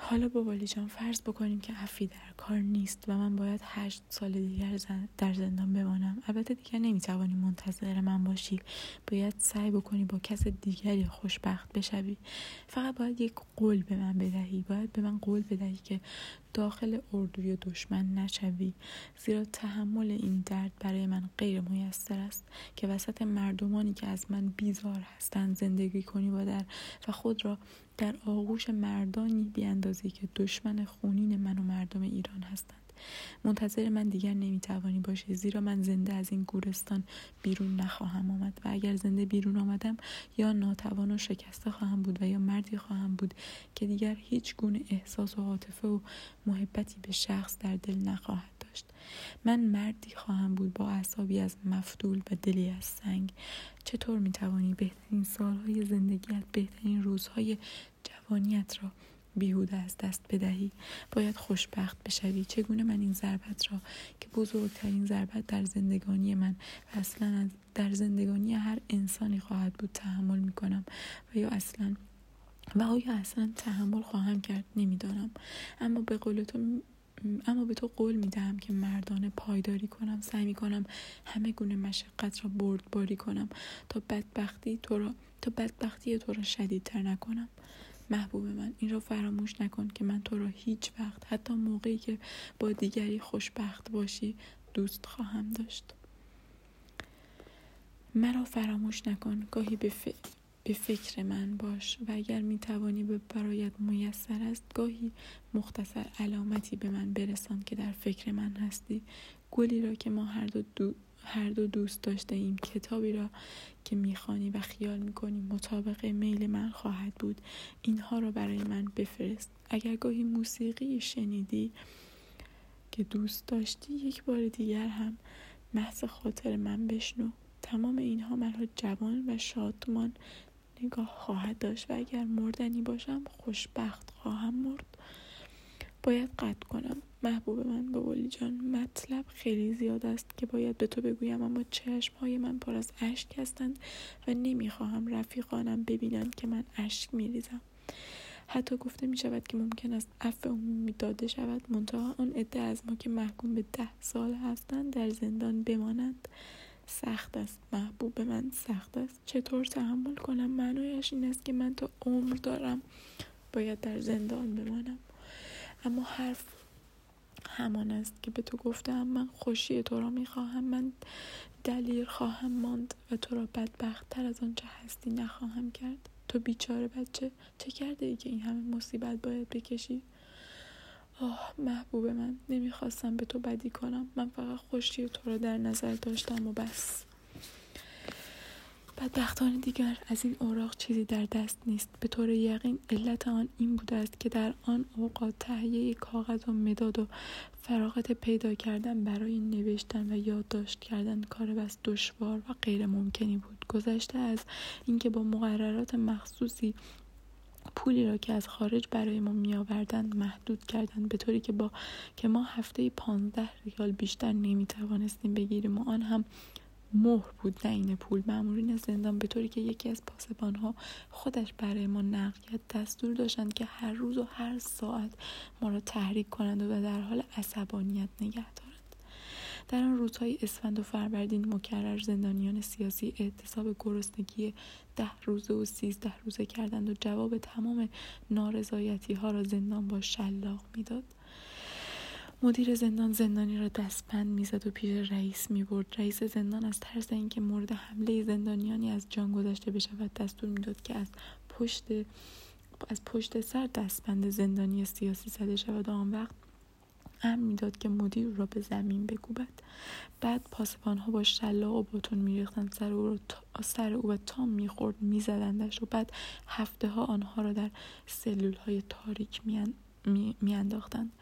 حالا بابالی جان فرض بکنیم که عفی در کار نیست و من باید هشت سال دیگر در زندان بمانم. البته دیگر نمی‌توانی منتظر من باشی. باید سعی بکنی با کس دیگری خوشبخت بشوی. فقط باید یک قول به من بدهی. باید به من قول بدهی که داخل اردوی دشمن نشوی. زیرا تحمل این درد برای من غیر میسر است که وسط مردمانی که از من بیزار هستند زندگی کنی با در و خود را در آغوش مردانی بیاندازی که دشمن خونین من و مردم ایران هستند. منتظر من دیگر نمی‌توانی باشی زیرا من زنده از این گورستان بیرون نخواهم آمد و اگر زنده بیرون آمدم یا ناتوان و شکسته خواهم بود و یا مردی خواهم بود که دیگر هیچ گونه احساس و عاطفه و محبتی به شخص در دل نخواهد داشت. من مردی خواهم بود با اعصابی از مفتول و دلی از سنگ. چطور می‌توانی بهترین سالهای زندگیت بهترین روزهای جوانیت را بیهوده از دست بدهی. باید خوشبخت بشوی. چگونه من این ضربت را که بزرگترین ضربت در زندگانی من و اصلا در زندگانی هر انسانی خواهد بود تحمل می کنم و یا اصلا و آیا اصلا تحمل خواهم کرد نمی‌دانم. اما به قول تو اما به تو قول می دهم که مردانه پایداری کنم سعی می کنم همه گونه مشقت را بردباری کنم تا بدبختی تو را تا بدبختی تو را شدیدتر نکنم. محبوب من. این را فراموش نکن که من تو را هیچ وقت حتی موقعی که با دیگری خوشبخت باشی دوست خواهم داشت. مرا فراموش نکن. گاهی به, به فکر من باش. و اگر می توانی به برایت میسر است گاهی مختصر علامتی به من برسان که در فکر من هستی. گلی را که ما هر دو, دو هر دو دوست داشته ایم. کتابی را که می‌خوانی و خیال می‌کنی مطابق میل من خواهد بود. اینها را برای من بفرست. اگر گاهی موسیقی شنیدی که دوست داشتی یک بار دیگر هم محض خاطر من بشنو. تمام اینها مرا جوان و شادمان نگاه خواهد داشت و اگر مردنی باشم خوشبخت خواهم مرد. باید قطع کنم. محبوب من بابولی جان مطلب خیلی زیاد است که باید به تو بگویم اما چشم های من پر از اشک هستند و نمی‌خواهم رفیقانم ببینند که من اشک میریزم. حتی گفته می شود که ممکن است عفو عمومی داده شود. منتها آن عده از ما که محکوم به ده سال هستند در زندان بمانند. سخت است. محبوب من سخت است. چطور تحمل کنم؟ معنایش این است که من تا عمر دارم باید در زندان بمانم. اما حرف همان است که به تو گفتم من خوشی تو را می‌خواهم من دلیر خواهم ماند و تو را بدبخت تر از آنچه هستی نخواهم کرد. تو بیچاره بچه چه کرده ای که این همه مصیبت باید بکشی؟ آه محبوب من نمی‌خواستم به تو بدی کنم. من فقط خوشی تو را در نظر داشتم و بس. بدبختانه دیگر از این اوراق چیزی در دست نیست. به طور یقین علت آن این بوده است که در آن اوقات تهیه کاغذ و مداد و فراغت پیدا کردن برای نوشتن و یادداشت کردن کار بس دشوار و غیر ممکنی بود. گذشته از اینکه با مقررات مخصوصی پولی را که از خارج برای ما می آوردند محدود کردند به طوری که با که ما هفته پانزده ریال بیشتر نمی توانستیم بگیریم و آن هم مهر بود نه این پول. مامورین زندان به طوری که یکی از ها خودش برای ما نقل دستور داشتند که هر روز و هر ساعت ما را تحریک کنند و در حال عصبانیت نگه دارند. در آن روزهای اسفند و فروردین مکرر زندانیان سیاسی اعتصاب گرسنگی ده روزه و سیزده روزه کردند و جواب تمام نارضایتی ها را زندان با شلاق می‌داد. مدیر زندان زندانی را دستبند می‌زد و پیش رئیس می‌برد. رئیس زندان از ترس اینکه مورد حمله زندانیانی از جان گذشته بشود دستور می‌داد که از پشت از پشت سر دستبند زندانی سیاسی زده شود. و آن وقت امر می‌داد که مدیر را به زمین بکوبد. بعد پاسبان ها با شلاق و باتون میریختند. سر او را سر او و تام می‌خورد میزدندش و بعد هفته ها آنها را در سلول های تاریک میانداختند.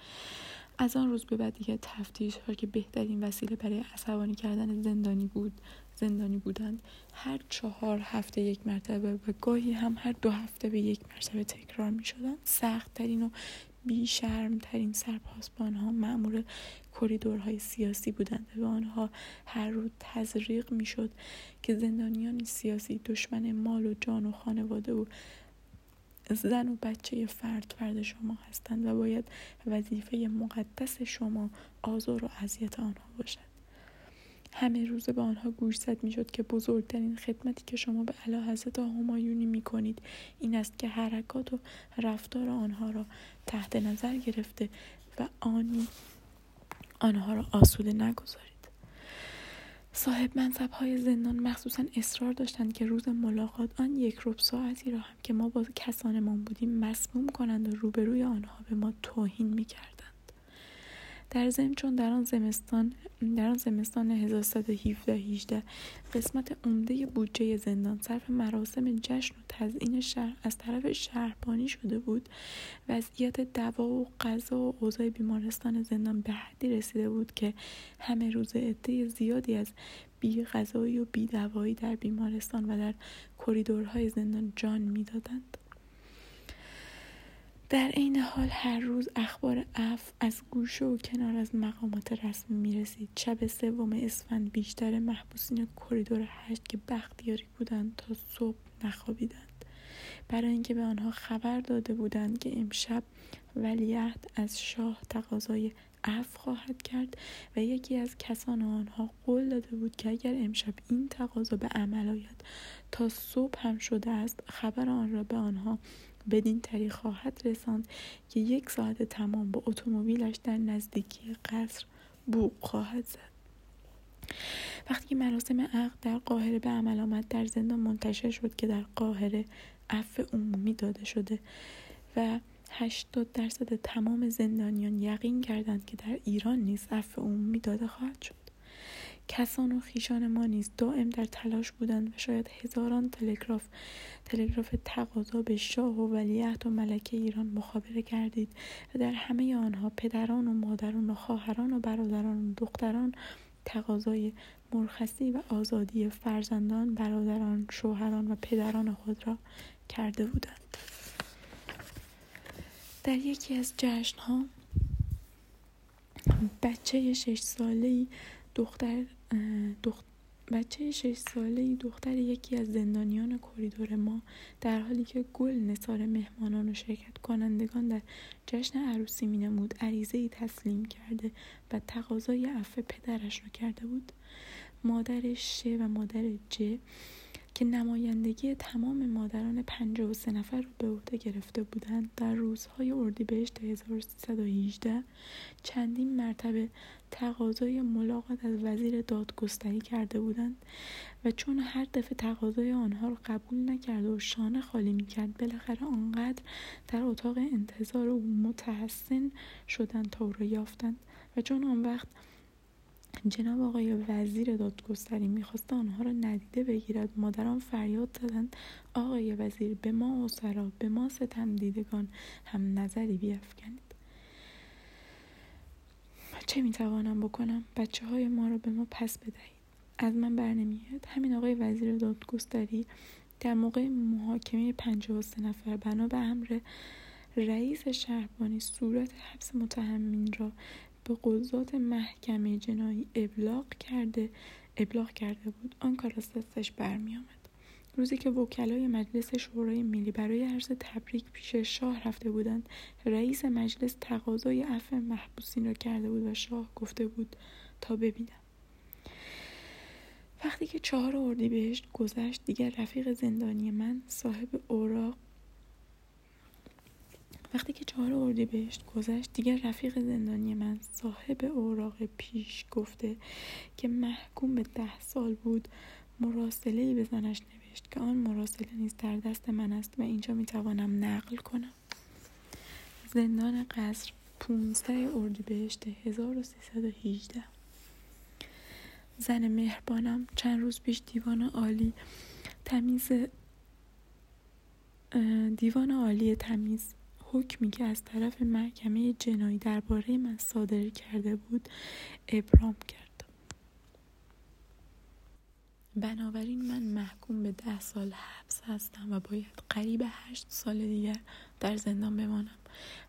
از آن روز به بعد دیگر تفتیش ها که بهترین وسیله برای عصبانی کردن زندانی بود زندانی بودند. هر چهار هفته یک مرتبه و گاهی هم هر دو هفته به یک مرتبه تکرار می شدند سخت ترین و ترین سرپاسبان ها معمور کریدورهای سیاسی بودند و آنها هر روز تزریق می شد که زندانیان سیاسی دشمن مال و جان و خانواده و زن و بچه فرد فرد شما هستند و باید وظیفه مقدس شما آزار و اذیت آنها باشد. همه روزه به آنها گوش زد می‌شد که بزرگترین خدمتی که شما به اعلی حضرت همایونی می کنید این است که حرکات و رفتار آنها را تحت نظر گرفته و آنی آنها را آسوده نگذارید. صاحب منصب های زندان مخصوصا اصرار داشتند که روز ملاقات آن یک رب ساعتی را هم که ما با کسانمان بودیم مسموم کنند و روبروی آنها به ما توهین می‌کردند در ضمن چون در آن زمستان در آن زمستان 1117 18 قسمت عمده بودجه زندان صرف مراسم جشن و تزیین شهر از طرف شهربانی شده بود. وضعیت دوا و غذا و اوضاع بیمارستان زندان به حدی رسیده بود که همه روز عده زیادی از بی غذایی و بی دوایی در بیمارستان و در کریدورهای زندان جان می‌دادند. در عین حال هر روز اخبار عفو از گوشه و کنار از مقامات رسمی می رسید شب سوم اسفند بیشتر محبوسین کریدور هشت که بختیاری بودند تا صبح نخوابیدند. برای اینکه به آنها خبر داده بودند که امشب ولیعهد از شاه تقاضای عفو خواهد کرد و یکی از کسان آنها قول داده بود که اگر امشب این تقاضا به عمل آید تا صبح هم شده است خبر آن را به آنها بدین طریق خواهد رساند که یک ساعت تمام با اتومبیلش در نزدیکی قصر بوق خواهد زد. وقتی که مراسم عقد در قاهره به عمل آمد در زندان منتشر شد که در قاهره عفو عمومی داده شده و 80 درصد تمام زندانیان یقین کردند که در ایران نیز عفو عمومی داده خواهد شد. کسان و خیشان ما نیز دائم در تلاش بودند و شاید هزاران تلگراف تلگراف تقاضا به شاه و ولیعهد و ملکه ایران مخابره کردید و در همه آنها پدران و مادران و خواهران و برادران و دختران تقاضای مرخصی و آزادی فرزندان برادران شوهران و پدران خود را کرده بودند. در یکی از جشنها بچه شش ساله دختر دخت بچه شش ساله دختر یکی از زندانیان کریدور ما در حالی که گل نثار مهمانان و شرکت کنندگان در جشن عروسی می نمود عریضه ای تسلیم کرده و تقاضای عفو پدرش را کرده بود. مادر ش و مادر ج که نمایندگی تمام مادران پنجاه و سه نفر رو به عهده گرفته بودند در روزهای اردیبهشت 1318 چندین مرتبه تقاضای ملاقات از وزیر دادگستری کرده بودند و چون هر دفعه تقاضای آنها را قبول نکرده و شانه خالی می‌کرد بالاخره آنقدر در اتاق انتظار او متحسن شدند تا او را یافتند و چون آن وقت جناب آقای وزیر دادگستری می‌خواست آنها را ندیده بگیرد. مادران فریاد زدند. آقای وزیر به ما اسرا به ما ستم دیدگان هم نظری بیافکنید چه می‌توانم بکنم؟ بچه های ما را به ما پس بدهید. از من برنمیاد همین آقای وزیر دادگستری در موقع محاکمه پنجاه و سه نفر بنا به امر رئیس شهربانی صورت حبس متهمین را به قضات محکمه جنایی ابلاغ کرده ابلاغ کرده بود آن کار از دستش برمی آمد. روزی که وکلای مجلس شورای ملی برای عرض تبریک پیش شاه رفته بودند رئیس مجلس تقاضای عفو محبوسین را کرده بود و شاه گفته بود تا ببینم وقتی که چهار اردی بهشت گذشت دیگر رفیق زندانی من صاحب اوراق وقتی که چهار اردی بهشت گذشت دیگر رفیق زندانی من صاحب اوراق پیش گفته که محکوم به ده سال بود مراسله ای به زنش نوشت که آن مراسله نیز در دست من است و اینجا می‌توانم نقل کنم. زندان قصر 15 اردیبهشت 1318 زن مهربانم چند روز پیش دیوان عالی تمیز دیوان عالی تمیز حکمی که از طرف محکمه جنایی درباره من صادر کرده بود ابرام کرد. بنابراین من محکوم به ده سال حبس هستم و باید قریب هشت سال دیگر در زندان بمانم.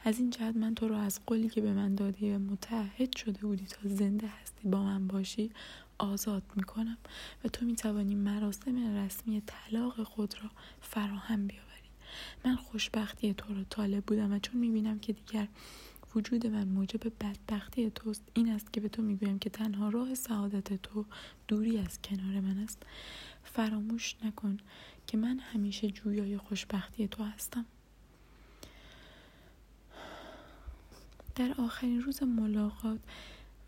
از این جهت من تو را از قولی که به من دادی و متحد شده بودی تا زنده هستی با من باشی آزاد می‌کنم و تو می‌توانی مراسم رسمی طلاق خود را فراهم بیاوری. من خوشبختی تو رو طالب بودم و چون می‌بینم که دیگر وجود من موجب بدبختی توست این است که به تو می‌گویم که تنها راه سعادت تو دوری از کنار من است. فراموش نکن که من همیشه جویای خوشبختی تو هستم. در آخرین روز ملاقات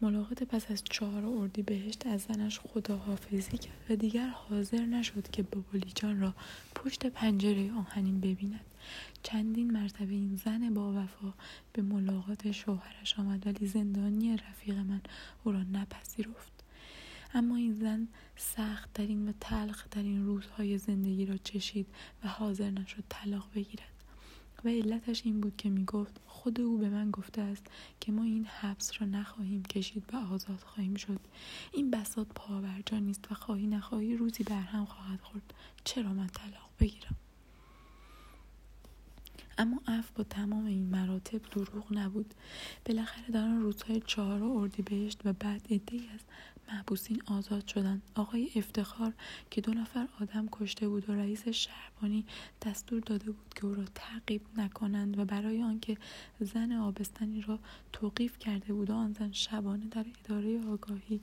ملاقات پس از چهار اردی بهشت از زنش خداحافظی کرد و دیگر حاضر نشد که بابلی جان را پشت پنجره آهنین ببیند. چندین مرتبه این زن با وفا به ملاقات شوهرش آمد ولی زندانی رفیق من او را نپذیرفت. اما این زن سخت در این و تلخ در این روزهای زندگی را چشید و حاضر نشد طلاق بگیرد. و علتش این بود که می گفت خود او به من گفته است که ما این حبس را نخواهیم کشید و آزاد خواهیم شد. این بساط پاورجا نیست و خواهی نخواهی روزی برهم خواهد خورد. چرا من طلاق بگیرم؟ اما اف با تمام این مراتب دروغ نبود. بالاخره در آن روزهای چهار بهشت و بعد عدهای از محبوسین آزاد شدند. آقای افتخار که دو نفر آدم کشته بود و رئیس شهربانی دستور داده بود که او را تعقیب نکنند و برای آنکه زن آبستنی را توقیف کرده بود و آن زن شبانه در اداره آگاهی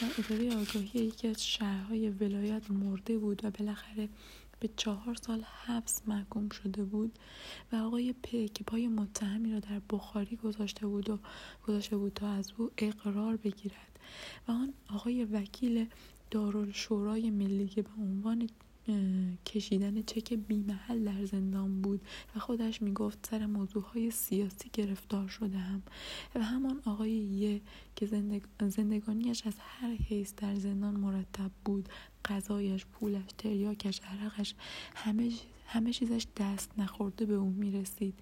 در اداره آگاهی یکی از شهرهای ولایت مرده بود و بالاخره به چهار سال حبس محکوم شده بود و آقای پ که پای متهمی را در بخاری گذاشته بود و گذاشته بود تا از او اقرار بگیرد. و آن آقای وکیل دارالشورای ملی که به عنوان کشیدن چک بیمحل در زندان بود و خودش می‌گفت سر موضوعهای سیاسی گرفتار شده هم و همان آقای یه که زندگانیش از هر حیث در زندان مرتب بود غذایش پولش تریاکش عرقش همه همه چیزش دست نخورده به او می‌رسید.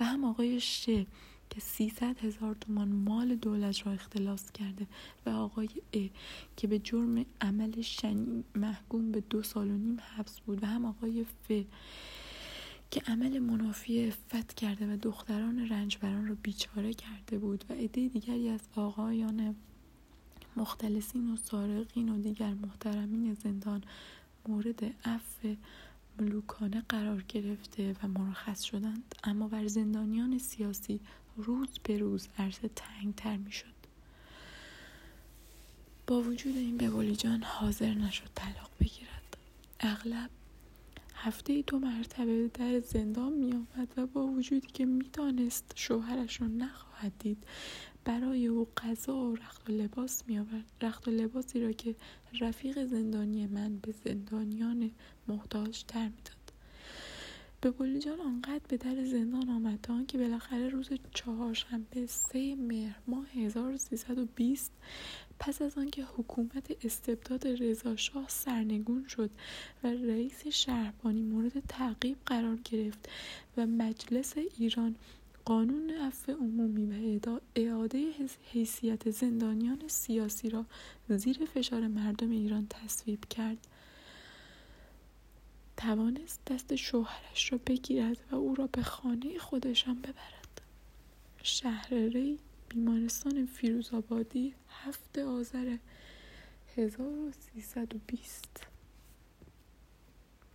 و هم آقای شه که 300 هزار تومان مال دولت را اختلاس کرده و آقای ا که به جرم عمل شنی محکوم به دو سال و نیم حبس بود و هم آقای ف که عمل منافی افت کرده و دختران رنجبران را بیچاره کرده بود و عده دیگری از آقایان مختلسین و سارقین و دیگر محترمین زندان مورد عفو ملوکانه قرار گرفته و مرخص شدند. اما بر زندانیان سیاسی روز به روز عرصه تنگتر می شد با وجود این ببولی جان حاضر نشد طلاق بگیرد. اغلب هفته دو مرتبه در زندان می آمد و با وجودی که می‌دانست شوهرش را نخواهد دید برای او غذا و رخت و لباس می آورد رخت و لباسی را که رفیق زندانی من به زندانیان محتاج تر می‌داد. به جان آنقدر به در زندان آمد تا که بالاخره روز چهارشنبه سه مهر ماه 1320 پس از آنکه حکومت استبداد رضاشاه سرنگون شد و رئیس شهربانی مورد تعقیب قرار گرفت و مجلس ایران قانون عفو عمومی و اعاده حیثیت زندانیان سیاسی را زیر فشار مردم ایران تصویب کرد. توانست دست شوهرش را بگیرد و او را به خانه خودشان ببرد. شهر ری بیمارستان فیروزآبادی هفت آذر 1320